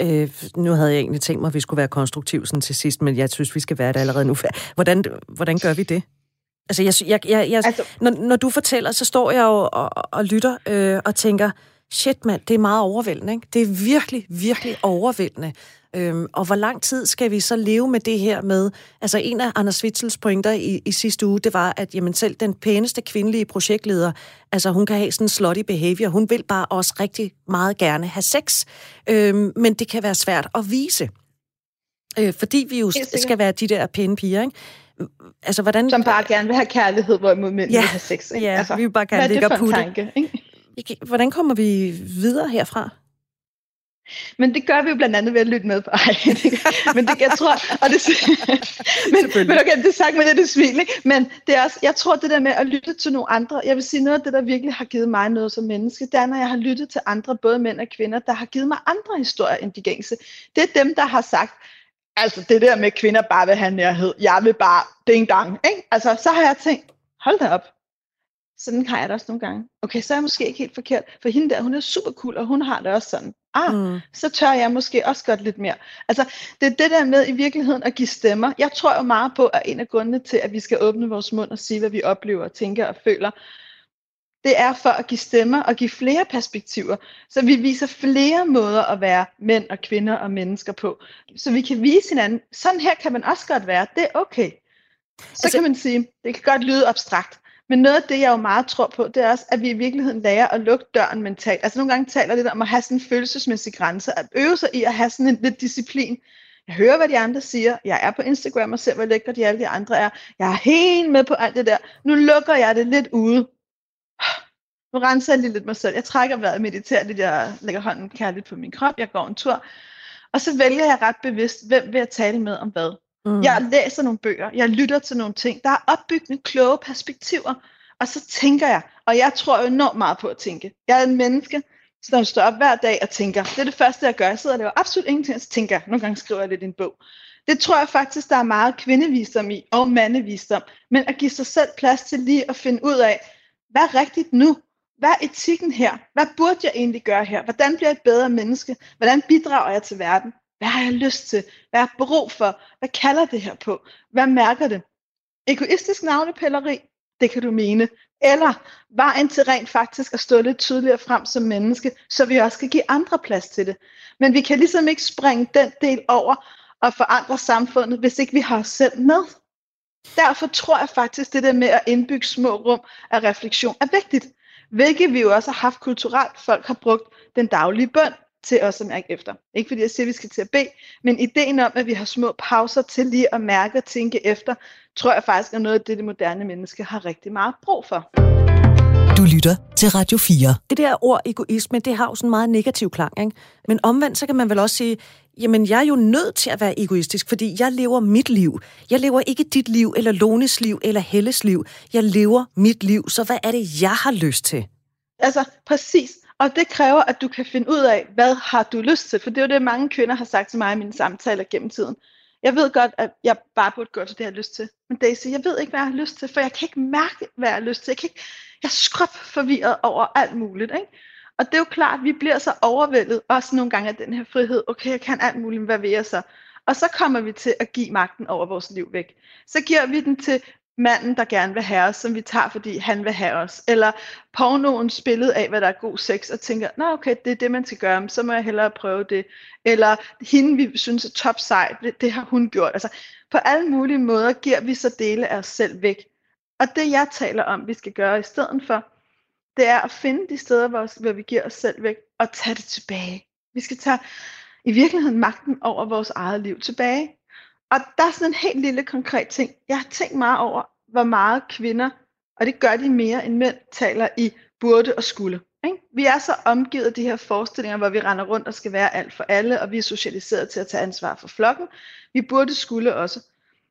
Øh, nu havde jeg egentlig tænkt mig, at vi skulle være konstruktive sådan til sidst, men jeg synes, vi skal være det allerede nu. (laughs) Hvordan, hvordan gør vi det? Altså, jeg, jeg, jeg, jeg, altså, når, når du fortæller, så står jeg jo og, og lytter øh, og tænker, shit mand, det er meget overvældende. Ikke? Det er virkelig, virkelig overvældende. Øhm, og hvor lang tid skal vi så leve med det her med... Altså en af Anders Witzels pointer i, i sidste uge, det var, at jamen, selv den pæneste kvindelige projektleder, altså hun kan have sådan en slutty behavior, hun vil bare også rigtig meget gerne have sex, øhm, men det kan være svært at vise. Øh, fordi vi jo skal være de der pæne piger, ikke? Altså, hvordan... Som bare gerne vil have kærlighed, hvorimod mænd ja, vil have sex. Ikke? Ja, altså, vi vil bare gerne ligge og putte. Tanke, ikke? Hvordan kommer vi videre herfra? Men det gør vi jo blandt andet ved at lytte med på (laughs) ej, men det, jeg tror, og det, (laughs) men, men okay, det er sagt med det, det svil, ikke? men det er også, jeg tror det der med at lytte til nogle andre, jeg vil sige noget af det, der virkelig har givet mig noget som menneske, det er, når jeg har lyttet til andre, både mænd og kvinder, der har givet mig andre historier end de gængse. Det er dem, der har sagt, altså det der med, kvinder bare vil have nærhed, jeg vil bare ding dang, ikke? Altså, så har jeg tænkt, hold da op, sådan har jeg det også nogle gange. Okay, så er jeg måske ikke helt forkert, for hende der, hun er super cool, og hun har det også sådan. Ah, mm. så tør jeg måske også godt lidt mere. Altså, det er det der med i virkeligheden at give stemmer. Jeg tror jo meget på, at en af grundene til, at vi skal åbne vores mund og sige, hvad vi oplever, tænker og føler, det er for at give stemmer og give flere perspektiver, så vi viser flere måder at være mænd og kvinder og mennesker på. Så vi kan vise hinanden, sådan her kan man også godt være, det er okay. Så altså, kan man sige, det kan godt lyde abstrakt, men noget af det, jeg jo meget tror på, det er også, at vi i virkeligheden lærer at lukke døren mentalt. Altså nogle gange taler det om at have sådan en følelsesmæssig grænse, at øve sig i at have sådan en lidt disciplin. Jeg hører, hvad de andre siger. Jeg er på Instagram og ser, hvor lækre de alle de andre er. Jeg er helt med på alt det der. Nu lukker jeg det lidt ude. Nu renser jeg lige lidt mig selv. Jeg trækker vejret, mediterer lidt. Jeg lægger hånden kærligt på min krop. Jeg går en tur. Og så vælger jeg ret bevidst, hvem vil jeg tale med om hvad. Mm. Jeg læser nogle bøger, jeg lytter til nogle ting, der er opbyggende, kloge perspektiver, og så tænker jeg, og jeg tror jo enormt meget på at tænke. Jeg er en menneske, Så når står op hver dag og tænker, det er det første, jeg gør, jeg sidder og laver absolut ingenting, så tænker jeg, nogle gange skriver jeg lidt i en bog. Det tror jeg faktisk, der er meget kvindevisdom i, og mandevisdom. Men at give sig selv plads til lige at finde ud af, hvad er rigtigt nu? Hvad er etikken her? Hvad burde jeg egentlig gøre her? Hvordan bliver jeg et bedre menneske? Hvordan bidrager jeg til verden? Hvad har jeg lyst til? Hvad har jeg brug for? Hvad kalder det her på? Hvad mærker det? Egoistisk navnepilleri, det kan du mene. Eller vejen til rent faktisk at stå lidt tydeligere frem som menneske, så vi også kan give andre plads til det. Men vi kan ligesom ikke springe den del over og forandre samfundet, hvis ikke vi har os selv med. Derfor tror jeg faktisk, det der med at indbygge små rum af refleksion er vigtigt. Hvilket vi jo også har haft kulturelt. Folk har brugt den daglige bøn til os at mærke efter. Ikke fordi jeg siger, at vi skal til at bede, men ideen om, at vi har små pauser til lige at mærke og tænke efter, tror jeg faktisk er noget af det, det moderne menneske har rigtig meget brug for. Du lytter til Radio 4. Det der ord egoisme, det har jo sådan en meget negativ klang, ikke? Men omvendt, så kan man vel også sige, jamen jeg er jo nødt til at være egoistisk, fordi jeg lever mit liv. Jeg lever ikke dit liv, eller Lones liv, eller Helles liv. Jeg lever mit liv, så hvad er det, jeg har lyst til? Altså, præcis. Og det kræver, at du kan finde ud af, hvad har du lyst til? For det er jo det, mange kvinder har sagt til mig i mine samtaler gennem tiden. Jeg ved godt, at jeg bare burde gøre det, jeg har lyst til. Men Daisy, jeg ved ikke, hvad jeg har lyst til, for jeg kan ikke mærke, hvad jeg har lyst til. Jeg, kan ikke, jeg er skrub forvirret over alt muligt. Ikke? Og det er jo klart, at vi bliver så overvældet, også nogle gange af den her frihed. Okay, jeg kan alt muligt, hvad vil jeg så? Og så kommer vi til at give magten over vores liv væk. Så giver vi den til manden, der gerne vil have os, som vi tager, fordi han vil have os. Eller pornoens billede af, hvad der er god sex, og tænker, nå okay, det er det, man skal gøre, så må jeg hellere prøve det. Eller hende, vi synes er top sej, det, det har hun gjort. Altså, på alle mulige måder giver vi så dele af os selv væk. Og det, jeg taler om, vi skal gøre i stedet for, det er at finde de steder, hvor, hvor vi giver os selv væk, og tage det tilbage. Vi skal tage i virkeligheden magten over vores eget liv tilbage. Og der er sådan en helt lille konkret ting. Jeg har tænkt meget over, hvor meget kvinder, og det gør de mere end mænd, taler i burde og skulle. Ikke? Vi er så omgivet af de her forestillinger, hvor vi render rundt og skal være alt for alle, og vi er socialiseret til at tage ansvar for flokken. Vi burde skulle også.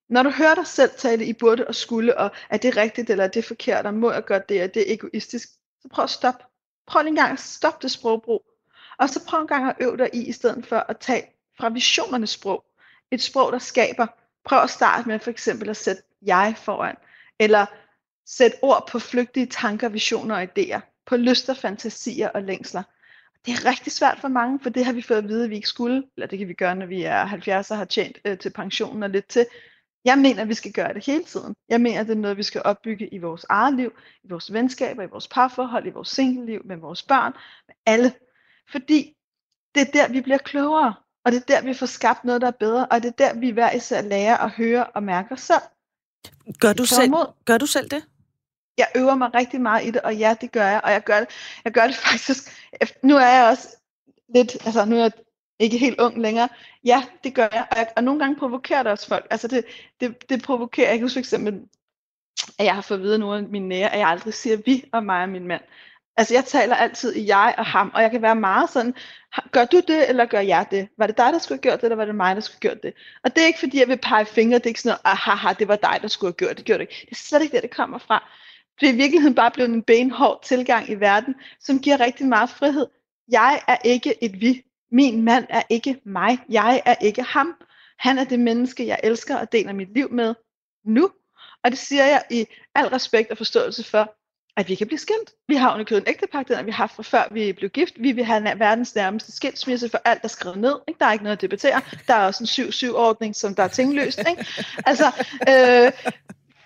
Når du hører dig selv tale i burde og skulle, og er det rigtigt eller er det forkert, og må jeg gøre det, og det er egoistisk, så prøv at stoppe. Prøv lige en gang at stoppe det sprogbrug. Og så prøv en gang at øve dig i, i stedet for at tage fra visionernes sprog. Et sprog, der skaber. Prøv at starte med for eksempel at sætte jeg foran. Eller sætte ord på flygtige tanker, visioner og idéer. På lyster, fantasier og længsler. Det er rigtig svært for mange, for det har vi fået at vide, at vi ikke skulle. Eller det kan vi gøre, når vi er 70 og har tjent øh, til pensionen og lidt til. Jeg mener, at vi skal gøre det hele tiden. Jeg mener, at det er noget, vi skal opbygge i vores eget liv, i vores venskaber, i vores parforhold, i vores single-liv, med vores børn, med alle. Fordi det er der, vi bliver klogere, og det er der, vi får skabt noget, der er bedre, og det er der, vi hver især lærer at høre og mærke os selv. Gør du, selv, gør du selv det? Jeg øver mig rigtig meget i det, og ja, det gør jeg, og jeg gør det, jeg gør det (laughs) faktisk, nu er jeg også lidt, altså nu er jeg ikke helt ung længere. Ja, det gør jeg. Og, jeg, og nogle gange provokerer det også folk. Altså det, det, det provokerer. Jeg kan huske for eksempel, at jeg har fået at vide nogle af mine nære, at jeg aldrig siger vi og mig og min mand. Altså jeg taler altid i jeg og ham, og jeg kan være meget sådan, gør du det, eller gør jeg det? Var det dig, der skulle have gjort det, eller var det mig, der skulle have gjort det? Og det er ikke fordi, jeg vil pege fingre, det er ikke sådan noget, ah, haha, det var dig, der skulle have gjort det, gjorde det ikke. Det er slet ikke det, det kommer fra. Det er i virkeligheden bare blevet en benhård tilgang i verden, som giver rigtig meget frihed. Jeg er ikke et vi, min mand er ikke mig. Jeg er ikke ham. Han er det menneske, jeg elsker og deler mit liv med nu. Og det siger jeg i al respekt og forståelse for, at vi kan blive skilt. Vi har underkøbet en ægtepagt, den har haft fra før vi blev gift. Vi vil have verdens nærmeste skilsmisse for alt, der er skrevet ned. Ikke? Der er ikke noget at debattere. Der er også en 7-7-ordning, som der er tingløst. Ikke? Altså, øh,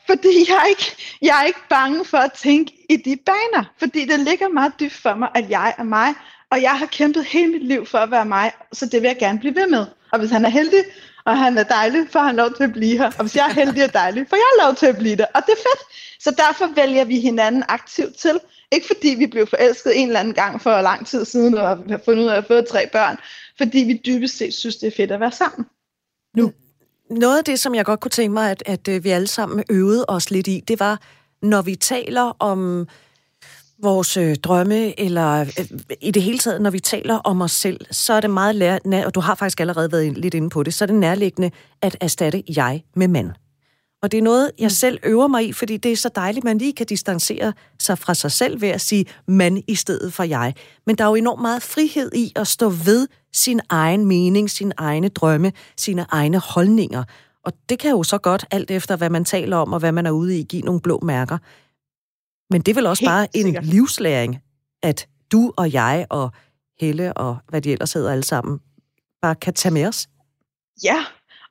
fordi jeg er, ikke, jeg er ikke bange for at tænke i de baner. Fordi det ligger meget dybt for mig, at jeg er mig. Og jeg har kæmpet hele mit liv for at være mig, så det vil jeg gerne blive ved med. Og hvis han er heldig, og han er dejlig, for han lov til at blive her. Og hvis jeg er heldig og dejlig, for jeg lov til at blive der. Og det er fedt. Så derfor vælger vi hinanden aktivt til. Ikke fordi vi blev forelsket en eller anden gang for lang tid siden, og har fundet ud af at få tre børn. Fordi vi dybest set synes, det er fedt at være sammen. Nu. Noget af det, som jeg godt kunne tænke mig, at, at øh, vi alle sammen øvede os lidt i, det var, når vi taler om vores øh, drømme, eller øh, i det hele taget, når vi taler om os selv, så er det meget lær, og du har faktisk allerede været lidt inde på det, så er det nærliggende at erstatte jeg med mand. Og det er noget, jeg mm. selv øver mig i, fordi det er så dejligt, man lige kan distancere sig fra sig selv ved at sige man i stedet for jeg. Men der er jo enormt meget frihed i at stå ved sin egen mening, sin egne drømme, sine egne holdninger. Og det kan jo så godt, alt efter hvad man taler om og hvad man er ude i, give nogle blå mærker. Men det er vel også Helt bare sikkert. en livslæring, at du og jeg og Helle og hvad de ellers hedder alle sammen, bare kan tage med os? Ja,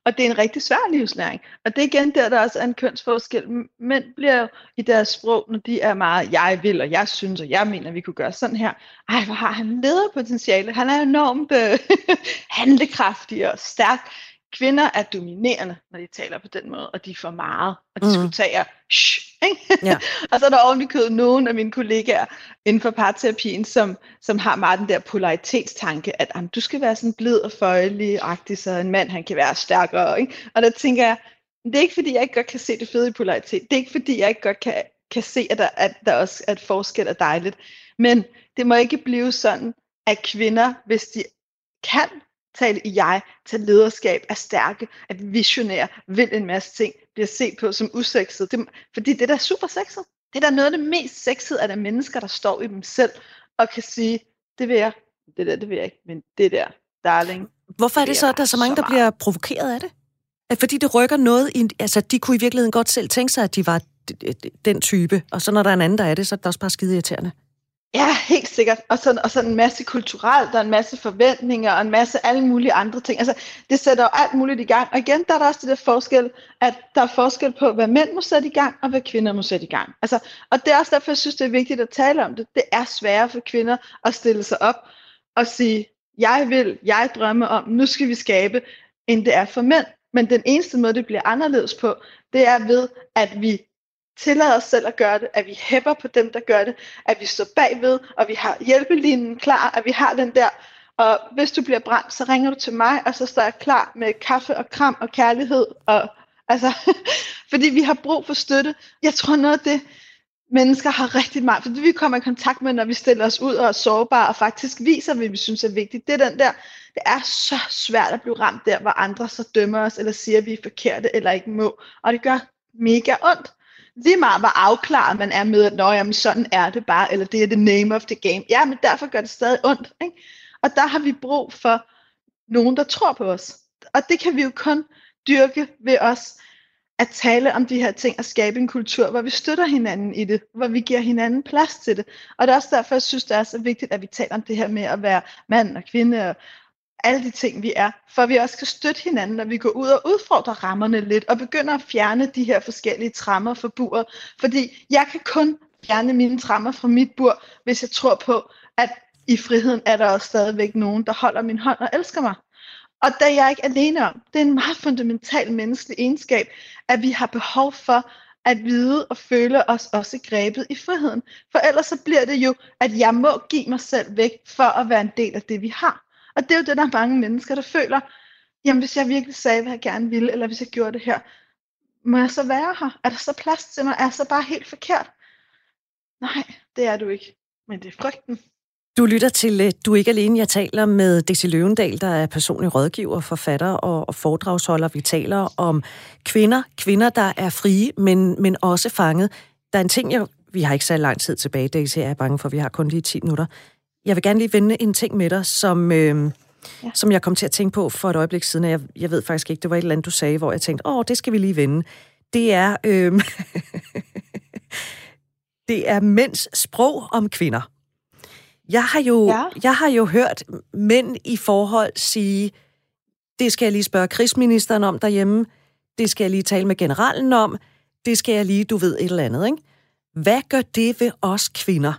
og det er en rigtig svær livslæring. Og det er igen der, der også er en kønsforskel. Mænd bliver jo i deres sprog, når de er meget, jeg vil, og jeg synes, og jeg mener, at vi kunne gøre sådan her. Ej, hvor har han lederpotentiale. Han er enormt øh, (laughs) handlekraftig og stærk kvinder er dominerende, når de taler på den måde, og de er for meget, og de mm. diskuterer, shh, ikke? Ja. (laughs) og så er der ovenikøbet nogen af mine kollegaer inden for parterapien, som, som har meget den der polaritetstanke, at jamen, du skal være sådan blid og føjelig-agtig, så en mand han kan være stærkere. Ikke? Og der tænker jeg, det er ikke fordi, jeg ikke godt kan se det fede i polaritet. Det er ikke fordi, jeg ikke godt kan, kan se, at der, at der også et forskel er dejligt. Men det må ikke blive sådan, at kvinder, hvis de kan tale i jeg, tage lederskab, er stærke, er visionære, vil en masse ting, bliver set på som usekset. Det, fordi det der er super sexet. Det er der noget af det mest sexede af de mennesker, der står i dem selv, og kan sige, det vil jeg, det der, det vil jeg ikke, men det der, darling. Hvorfor er det så, at der er så mange, så der bliver provokeret af det? At fordi det rykker noget, i, altså de kunne i virkeligheden godt selv tænke sig, at de var den type, og så når der er en anden, der er det, så er det også bare skide irriterende. Ja, helt sikkert. Og så, og så en masse kulturelt, der er en masse forventninger, og en masse alle mulige andre ting. Altså, det sætter jo alt muligt i gang. Og igen, der er der også det der forskel, at der er forskel på, hvad mænd må sætte i gang, og hvad kvinder må sætte i gang. Altså, og det er også derfor, jeg synes, det er vigtigt at tale om det. Det er sværere for kvinder at stille sig op og sige, jeg vil, jeg drømmer om, nu skal vi skabe, end det er for mænd. Men den eneste måde, det bliver anderledes på, det er ved, at vi tillader os selv at gøre det, at vi hæpper på dem, der gør det, at vi står bagved, og vi har hjælpelinjen klar, at vi har den der, og hvis du bliver brændt, så ringer du til mig, og så står jeg klar med kaffe og kram og kærlighed, og altså, (laughs) fordi vi har brug for støtte. Jeg tror noget af det, mennesker har rigtig meget, for det vi kommer i kontakt med, når vi stiller os ud og er sårbare, og faktisk viser, hvad vi synes er vigtigt. Det er den der, det er så svært at blive ramt der, hvor andre så dømmer os, eller siger, at vi er forkerte, eller ikke må. Og det gør mega ondt lige meget hvor afklaret man er med, at Nå, jamen, sådan er det bare, eller det er the name of the game. Ja, men derfor gør det stadig ondt. Ikke? Og der har vi brug for nogen, der tror på os. Og det kan vi jo kun dyrke ved os at tale om de her ting og skabe en kultur, hvor vi støtter hinanden i det, hvor vi giver hinanden plads til det. Og det er også derfor, jeg synes, det er så vigtigt, at vi taler om det her med at være mand og kvinde og alle de ting, vi er, for vi også kan støtte hinanden, når vi går ud og udfordrer rammerne lidt, og begynder at fjerne de her forskellige trammer fra buret. Fordi jeg kan kun fjerne mine trammer fra mit bur, hvis jeg tror på, at i friheden er der også stadigvæk nogen, der holder min hånd og elsker mig. Og det er jeg ikke alene om. Det er en meget fundamental menneskelig egenskab, at vi har behov for at vide og føle os også grebet i friheden. For ellers så bliver det jo, at jeg må give mig selv væk for at være en del af det, vi har. Og det er jo det, der er mange mennesker, der føler, jamen hvis jeg virkelig sagde, hvad jeg gerne ville, eller hvis jeg gjorde det her, må jeg så være her? Er der så plads til mig? Er jeg så bare helt forkert? Nej, det er du ikke. Men det er frygten. Du lytter til øh, Du er ikke alene. Jeg taler med Desi Løvendal, der er personlig rådgiver, forfatter og, foredragsholder. Vi taler om kvinder, kvinder, der er frie, men, men også fanget. Der er en ting, jeg, vi har ikke så lang tid tilbage, Daisy, jeg er bange for, vi har kun lige 10 minutter. Jeg vil gerne lige vende en ting med dig, som, øh, ja. som jeg kom til at tænke på for et øjeblik siden. Jeg, jeg ved faktisk ikke, det var et eller andet, du sagde, hvor jeg tænkte, åh, det skal vi lige vende. Det er, øh, (laughs) det er mænds sprog om kvinder. Jeg har, jo, ja. jeg har jo hørt mænd i forhold sige, det skal jeg lige spørge krigsministeren om derhjemme, det skal jeg lige tale med generalen om, det skal jeg lige, du ved, et eller andet. Ikke? Hvad gør det ved os kvinder?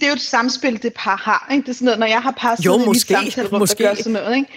Det er jo et samspil, det par har. Ikke? Det er sådan noget, når jeg har par jo, i måske, mit samtalerum, måske. der gør sådan noget. Ikke?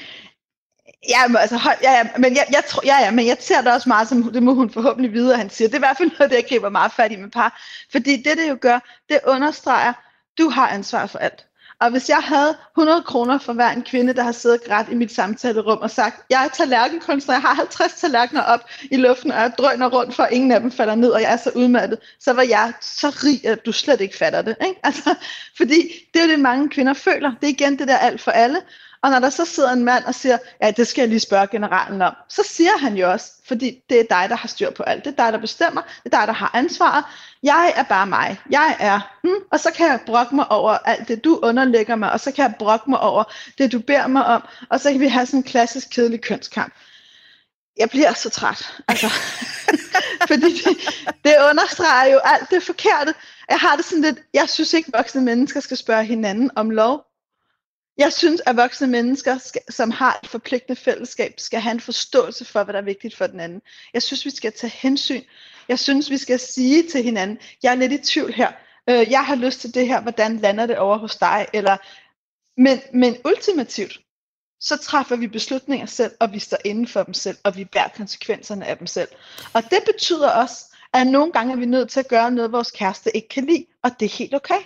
Ja, men, altså, hold, ja, ja, men jeg, jeg tror, ja, ja, men jeg ser det også meget som, det må hun forhåbentlig vide, at han siger. Det er i hvert fald noget, det jeg griber meget fat i med par. Fordi det, det jo gør, det understreger, du har ansvar for alt. Og hvis jeg havde 100 kroner for hver en kvinde, der har siddet grædt i mit samtalerum og sagt, jeg er tallerkenkunstner, jeg har 50 tallerkener op i luften, og jeg drøner rundt for, ingen af dem falder ned, og jeg er så udmattet, så var jeg så rig, at du slet ikke fatter det. Ikke? Altså, fordi det er jo det, mange kvinder føler. Det er igen det der alt for alle. Og når der så sidder en mand og siger, ja, det skal jeg lige spørge generalen om, så siger han jo også, fordi det er dig, der har styr på alt. Det er dig, der bestemmer. Det er dig, der har ansvaret. Jeg er bare mig. Jeg er, hmm, og så kan jeg brokke mig over alt det, du underlægger mig, og så kan jeg brokke mig over det, du beder mig om, og så kan vi have sådan en klassisk kedelig kønskamp. Jeg bliver så træt, altså. (laughs) fordi det, det understreger jo alt det forkerte. Jeg har det sådan lidt, jeg synes ikke, voksne mennesker skal spørge hinanden om lov. Jeg synes, at voksne mennesker, skal, som har et forpligtende fællesskab, skal have en forståelse for, hvad der er vigtigt for den anden. Jeg synes, vi skal tage hensyn. Jeg synes, vi skal sige til hinanden, jeg er lidt i tvivl her. Øh, jeg har lyst til det her, hvordan lander det over hos dig? Eller, men, men ultimativt, så træffer vi beslutninger selv, og vi står inden for dem selv, og vi bærer konsekvenserne af dem selv. Og det betyder også, at nogle gange er vi nødt til at gøre noget, vores kæreste ikke kan lide, og det er helt okay.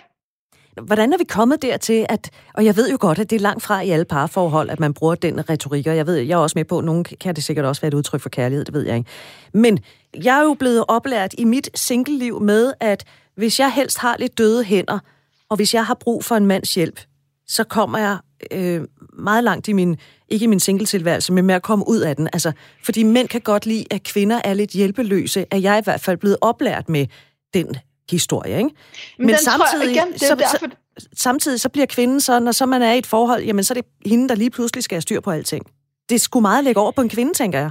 Hvordan er vi kommet dertil, at, og jeg ved jo godt, at det er langt fra i alle parforhold, at man bruger den retorik, og jeg ved, jeg er også med på, at nogen kan det sikkert også være et udtryk for kærlighed, det ved jeg ikke. Men jeg er jo blevet oplært i mit single-liv med, at hvis jeg helst har lidt døde hænder, og hvis jeg har brug for en mands hjælp, så kommer jeg øh, meget langt i min, ikke i min singletilværelse, men med at komme ud af den. Altså, fordi mænd kan godt lide, at kvinder er lidt hjælpeløse, er jeg i hvert fald blevet oplært med den historie, ikke? Men, Men samtidig, jeg, igen, det er så, derfor... så, samtidig så bliver kvinden så, når så man er i et forhold, jamen så er det hende, der lige pludselig skal have styr på alting. Det skulle meget lægge over på en kvinde, tænker jeg.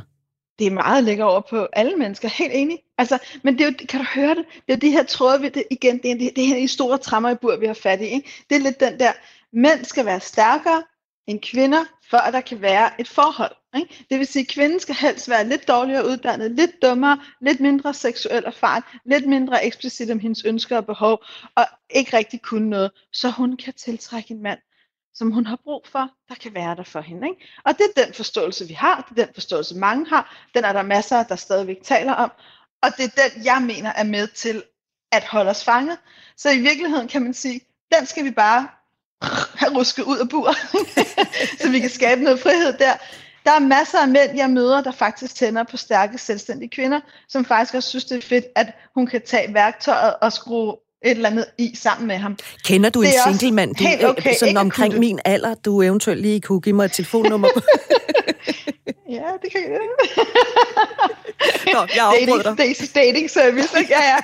Det er meget lægge over på alle mennesker, helt enig. Altså, men det er jo, kan du høre det? Det er de her tråde, vi, det, igen, det er, det, det her store trammer i bur, vi har fat i. Ikke? Det er lidt den der, mænd skal være stærkere end kvinder, for at der kan være et forhold. Ikke? Det vil sige, at kvinden skal helst være lidt dårligere uddannet, lidt dummere, lidt mindre seksuel erfaren, lidt mindre eksplicit om hendes ønsker og behov, og ikke rigtig kunne noget, så hun kan tiltrække en mand, som hun har brug for, der kan være der for hende. Ikke? Og det er den forståelse, vi har, det er den forståelse, mange har, den er der masser, der stadigvæk taler om, og det er den, jeg mener er med til at holde os fanget. Så i virkeligheden kan man sige, den skal vi bare have rusket ud af bur, (laughs) så vi kan skabe noget frihed der. Der er masser af mænd, jeg møder, der faktisk tænder på stærke, selvstændige kvinder, som faktisk også synes, det er fedt, at hun kan tage værktøjet og skrue et eller andet i sammen med ham. Kender du en single mand, du, okay, sådan omkring min alder, du eventuelt lige kunne give mig et telefonnummer (laughs) ja, det kan jeg. Nå, jeg dating, dating, dating service, ikke? (laughs) Ja, ja.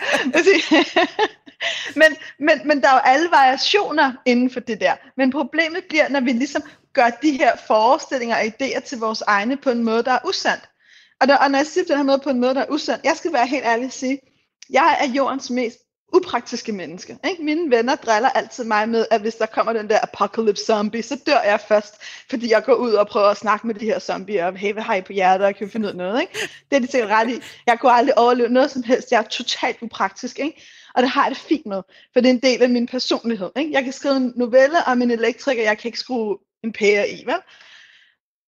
(laughs) men, men, men der er jo alle variationer inden for det der. Men problemet bliver, når vi ligesom gør de her forestillinger og idéer til vores egne på en måde, der er usandt. Og, der, og når jeg siger på den her måde på en måde, der er usandt, jeg skal være helt ærlig og sige, jeg er jordens mest upraktiske menneske. Ikke? Mine venner driller altid mig med, at hvis der kommer den der apocalypse zombie, så dør jeg først, fordi jeg går ud og prøver at snakke med de her zombier, og hey, hvad har I på hjertet, og kan vi finde ud af noget, ikke? Det er de sikkert ret i. Jeg kunne aldrig overleve noget som helst. Jeg er totalt upraktisk, ikke? Og det har jeg det fint med, for det er en del af min personlighed. Ikke? Jeg kan skrive en novelle om en elektriker, jeg kan ikke skrue en pære i, vel?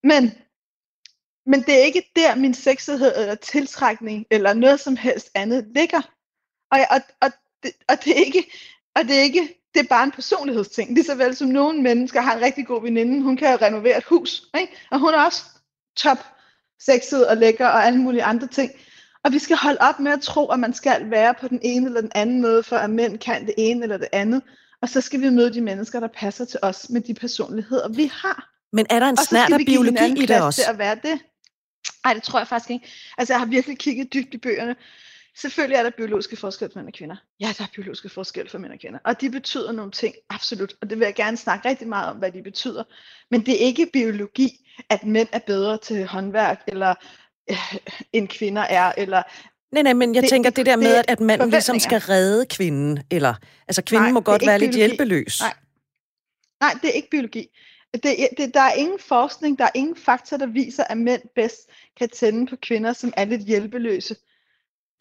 Men, men det er ikke der, min sexighed eller tiltrækning eller noget som helst andet ligger. Og, og, og, det, og det er ikke, og det er ikke, det er bare en personlighedsting. Lige så vel som nogle mennesker har en rigtig god veninde, hun kan renovere et hus, ikke? og hun er også top sexet og lækker og alle mulige andre ting. Og vi skal holde op med at tro, at man skal være på den ene eller den anden måde, for at mænd kan det ene eller det andet. Og så skal vi møde de mennesker, der passer til os med de personligheder, vi har. Men er der en snært af biologi i det også? Til at være det. Nej, det tror jeg faktisk ikke. Altså, jeg har virkelig kigget dybt i bøgerne. Selvfølgelig er der biologiske forskelle for mænd og kvinder. Ja, der er biologiske forskelle for mænd og kvinder. Og de betyder nogle ting, absolut. Og det vil jeg gerne snakke rigtig meget om, hvad de betyder. Men det er ikke biologi, at mænd er bedre til håndværk, eller øh, end kvinder er, eller Nej, nej, men jeg det, tænker det der med, at manden ligesom skal redde kvinden, eller, altså kvinden nej, må godt være biologi. lidt hjælpeløs. Nej. nej, det er ikke biologi. Det, det, der er ingen forskning, der er ingen fakta, der viser, at mænd bedst kan tænde på kvinder, som er lidt hjælpeløse.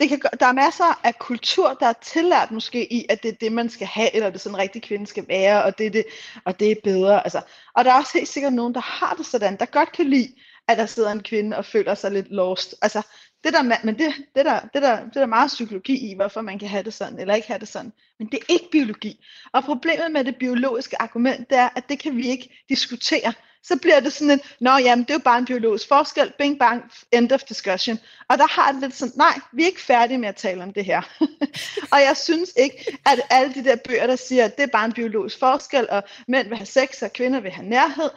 Det kan, der er masser af kultur, der er tillært måske i, at det er det, man skal have, eller det er sådan en rigtig kvinde skal være, og det er, det, og det er bedre. Altså. Og der er også helt sikkert nogen, der har det sådan, der godt kan lide, at der sidder en kvinde og føler sig lidt lost. Altså, det der, men det, det, der, det, der, det der meget psykologi i, hvorfor man kan have det sådan, eller ikke have det sådan. Men det er ikke biologi. Og problemet med det biologiske argument, det er, at det kan vi ikke diskutere. Så bliver det sådan en, nå jamen, det er jo bare en biologisk forskel, bing bang, end of discussion. Og der har det lidt sådan, nej, vi er ikke færdige med at tale om det her. (laughs) og jeg synes ikke, at alle de der bøger, der siger, at det er bare en biologisk forskel, og mænd vil have sex, og kvinder vil have nærhed,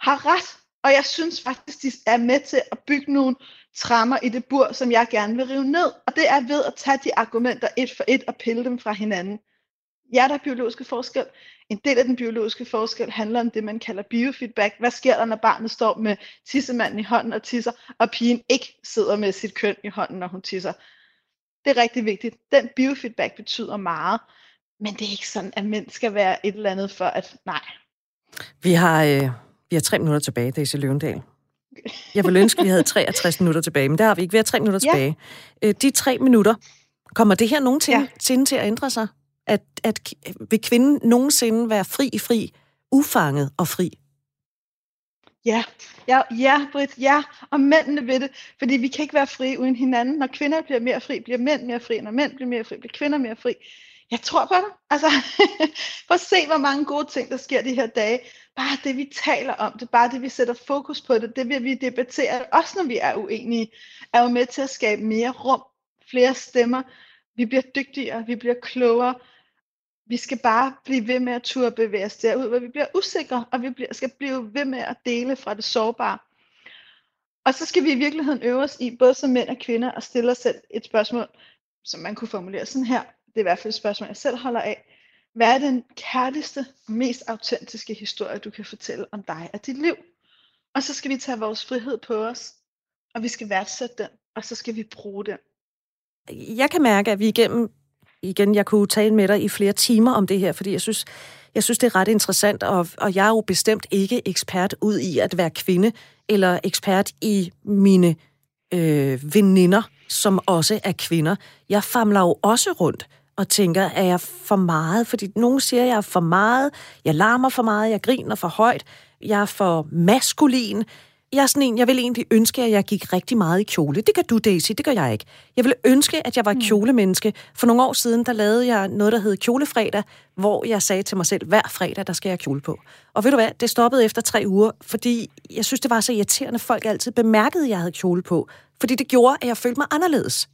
har ret. Og jeg synes faktisk, de er med til at bygge nogle trammer i det bur, som jeg gerne vil rive ned. Og det er ved at tage de argumenter et for et og pille dem fra hinanden. Ja, der er biologiske forskel. En del af den biologiske forskel handler om det, man kalder biofeedback. Hvad sker der, når barnet står med tissemanden i hånden og tisser, og pigen ikke sidder med sit køn i hånden, når hun tisser? Det er rigtig vigtigt. Den biofeedback betyder meget, men det er ikke sådan, at mænd skal være et eller andet for at, nej. Vi har, øh, vi har tre minutter tilbage, Daisy Løvendal. Jeg vil ønske, at vi havde 63 minutter tilbage, men der har vi ikke. Vi har tre minutter ja. tilbage. Øh, de tre minutter, kommer det her nogensinde ja. til at ændre sig? At, at vil kvinden nogensinde være fri fri, ufanget og fri? Ja, ja, ja, Britt, ja, og mændene ved det, fordi vi kan ikke være fri uden hinanden. Når kvinder bliver mere fri, bliver mænd mere fri. Når mænd bliver mere fri, bliver kvinder mere fri. Jeg tror på det. Altså, (laughs) prøv at se, hvor mange gode ting, der sker de her dage. Bare det, vi taler om det, bare det, vi sætter fokus på det, det vil vi debattere, også når vi er uenige, er jo med til at skabe mere rum, flere stemmer. Vi bliver dygtigere, vi bliver klogere, vi skal bare blive ved med at turde bevæge os derud, hvor vi bliver usikre, og vi skal blive ved med at dele fra det sårbare. Og så skal vi i virkeligheden øve os i, både som mænd og kvinder, at stille os selv et spørgsmål, som man kunne formulere sådan her. Det er i hvert fald et spørgsmål, jeg selv holder af. Hvad er den kærligste mest autentiske historie, du kan fortælle om dig og dit liv? Og så skal vi tage vores frihed på os, og vi skal værdsætte den, og så skal vi bruge den. Jeg kan mærke, at vi igennem igen, jeg kunne tale med dig i flere timer om det her, fordi jeg synes, jeg synes det er ret interessant, og, og jeg er jo bestemt ikke ekspert ud i at være kvinde, eller ekspert i mine øh, veninder, som også er kvinder. Jeg famler jo også rundt og tænker, er jeg for meget? Fordi nogen siger, at jeg er for meget, jeg larmer for meget, jeg griner for højt, jeg er for maskulin jeg er sådan en, jeg vil egentlig ønske, at jeg gik rigtig meget i kjole. Det kan du, Daisy, det gør jeg ikke. Jeg vil ønske, at jeg var mm. kjolemenneske. For nogle år siden, der lavede jeg noget, der hed Kjolefredag, hvor jeg sagde til mig selv, hver fredag, der skal jeg kjole på. Og ved du hvad, det stoppede efter tre uger, fordi jeg synes, det var så irriterende, folk altid bemærkede, at jeg havde kjole på. Fordi det gjorde, at jeg følte mig anderledes.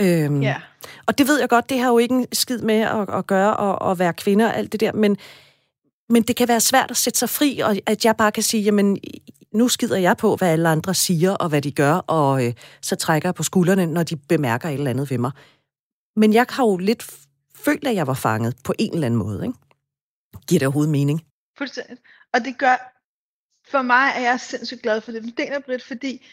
Øhm, yeah. Og det ved jeg godt, det har jo ikke en skid med at, at gøre og at være kvinde og alt det der, men, men det kan være svært at sætte sig fri, og at jeg bare kan sige, jamen, nu skider jeg på, hvad alle andre siger og hvad de gør, og øh, så trækker jeg på skuldrene, når de bemærker et eller andet ved mig. Men jeg har jo lidt følt, at jeg var fanget på en eller anden måde. Ikke? Giver det overhovedet mening? Fuldstændig. Og det gør, for mig er jeg sindssygt glad for det. Det er Britt, fordi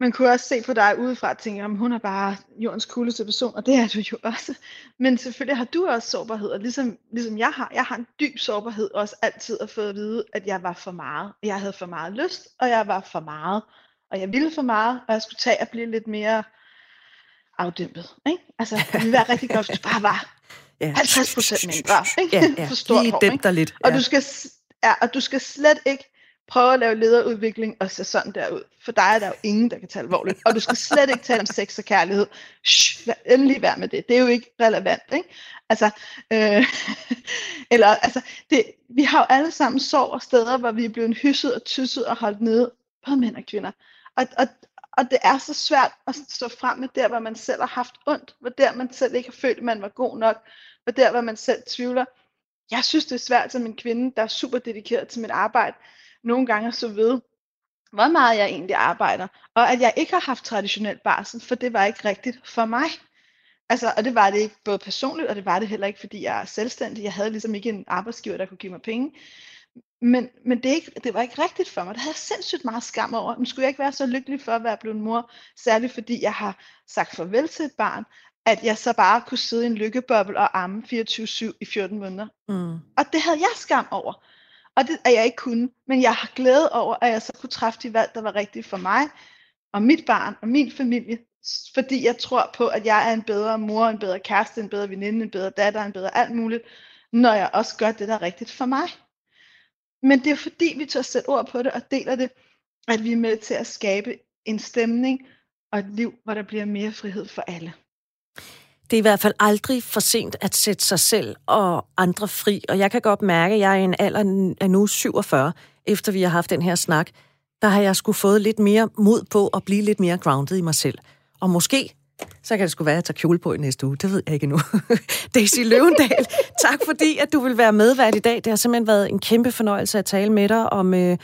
man kunne også se på dig udefra og tænke, at hun er bare jordens cooleste person, og det er du jo også. Men selvfølgelig har du også sårbarhed, og ligesom, ligesom jeg har, jeg har en dyb sårbarhed også altid at få at vide, at jeg var for meget. Jeg havde for meget lyst, og jeg var for meget. Og jeg ville for meget, og jeg skulle tage at blive lidt mere afdæmpet. Ikke? Altså, det ville være rigtig godt, hvis du bare var (laughs) ja. 50 procent mindre. Ikke? Ja, ja. For stor Lige ikke? lidt. Ja. Og, du skal, ja, og du skal slet ikke prøve at lave lederudvikling og se sådan der ud. For dig er der jo ingen, der kan tage alvorligt. Og du skal slet ikke tale om sex og kærlighed. Shh, endelig vær med det. Det er jo ikke relevant. Ikke? Altså, øh, (laughs) eller, altså det, vi har jo alle sammen sår og steder, hvor vi er blevet hysset og tysset og holdt nede. Både mænd og kvinder. Og, og, og det er så svært at stå frem med der, hvor man selv har haft ondt. Hvor der man selv ikke har følt, at man var god nok. Hvor der, hvor man selv tvivler. Jeg synes, det er svært som en kvinde, der er super dedikeret til mit arbejde nogle gange så ved, hvor meget jeg egentlig arbejder, og at jeg ikke har haft traditionel barsel, for det var ikke rigtigt for mig. Altså, og det var det ikke både personligt, og det var det heller ikke, fordi jeg er selvstændig. Jeg havde ligesom ikke en arbejdsgiver, der kunne give mig penge. Men, men det, ikke, det var ikke rigtigt for mig. Det havde jeg sindssygt meget skam over. Men skulle jeg ikke være så lykkelig for at være blevet mor, særligt fordi jeg har sagt farvel til et barn, at jeg så bare kunne sidde i en lykkeboble og amme 24-7 i 14 måneder. Mm. Og det havde jeg skam over. Og det er jeg ikke kunne. Men jeg har glæde over, at jeg så kunne træffe de valg, der var rigtige for mig, og mit barn, og min familie. Fordi jeg tror på, at jeg er en bedre mor, en bedre kæreste, en bedre veninde, en bedre datter, en bedre alt muligt, når jeg også gør det, der er rigtigt for mig. Men det er fordi, vi tør sætte ord på det og deler det, at vi er med til at skabe en stemning og et liv, hvor der bliver mere frihed for alle det er i hvert fald aldrig for sent at sætte sig selv og andre fri. Og jeg kan godt mærke, at jeg er i en alder af nu 47, efter vi har haft den her snak, der har jeg skulle fået lidt mere mod på at blive lidt mere grounded i mig selv. Og måske Så kan det sgu være, at jeg tager kjole på i næste uge. Det ved jeg ikke endnu. (laughs) Daisy Løvendal, (laughs) tak fordi, at du vil være medvært i dag. Det har simpelthen været en kæmpe fornøjelse at tale med dig om, øh,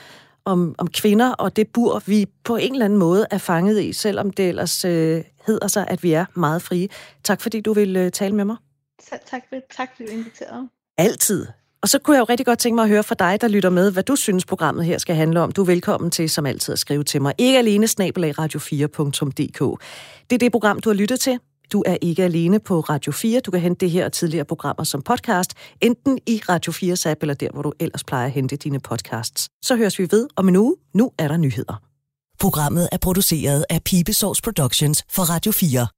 om, om kvinder og det bur, vi på en eller anden måde er fanget i, selvom det ellers øh, hedder sig, at vi er meget frie. Tak fordi du vil øh, tale med mig. Tak, for, tak fordi du inviterede. Altid. Og så kunne jeg jo rigtig godt tænke mig at høre fra dig, der lytter med, hvad du synes, programmet her skal handle om. Du er velkommen til, som altid, at skrive til mig. Ikke alene snabelag radio4.dk. Det er det program, du har lyttet til. Du er ikke alene på Radio 4. Du kan hente det her og tidligere programmer som podcast, enten i Radio 4's app, eller der, hvor du ellers plejer at hente dine podcasts. Så høres vi ved om en uge. Nu er der nyheder. Programmet er produceret af Pibesovs Productions for Radio 4.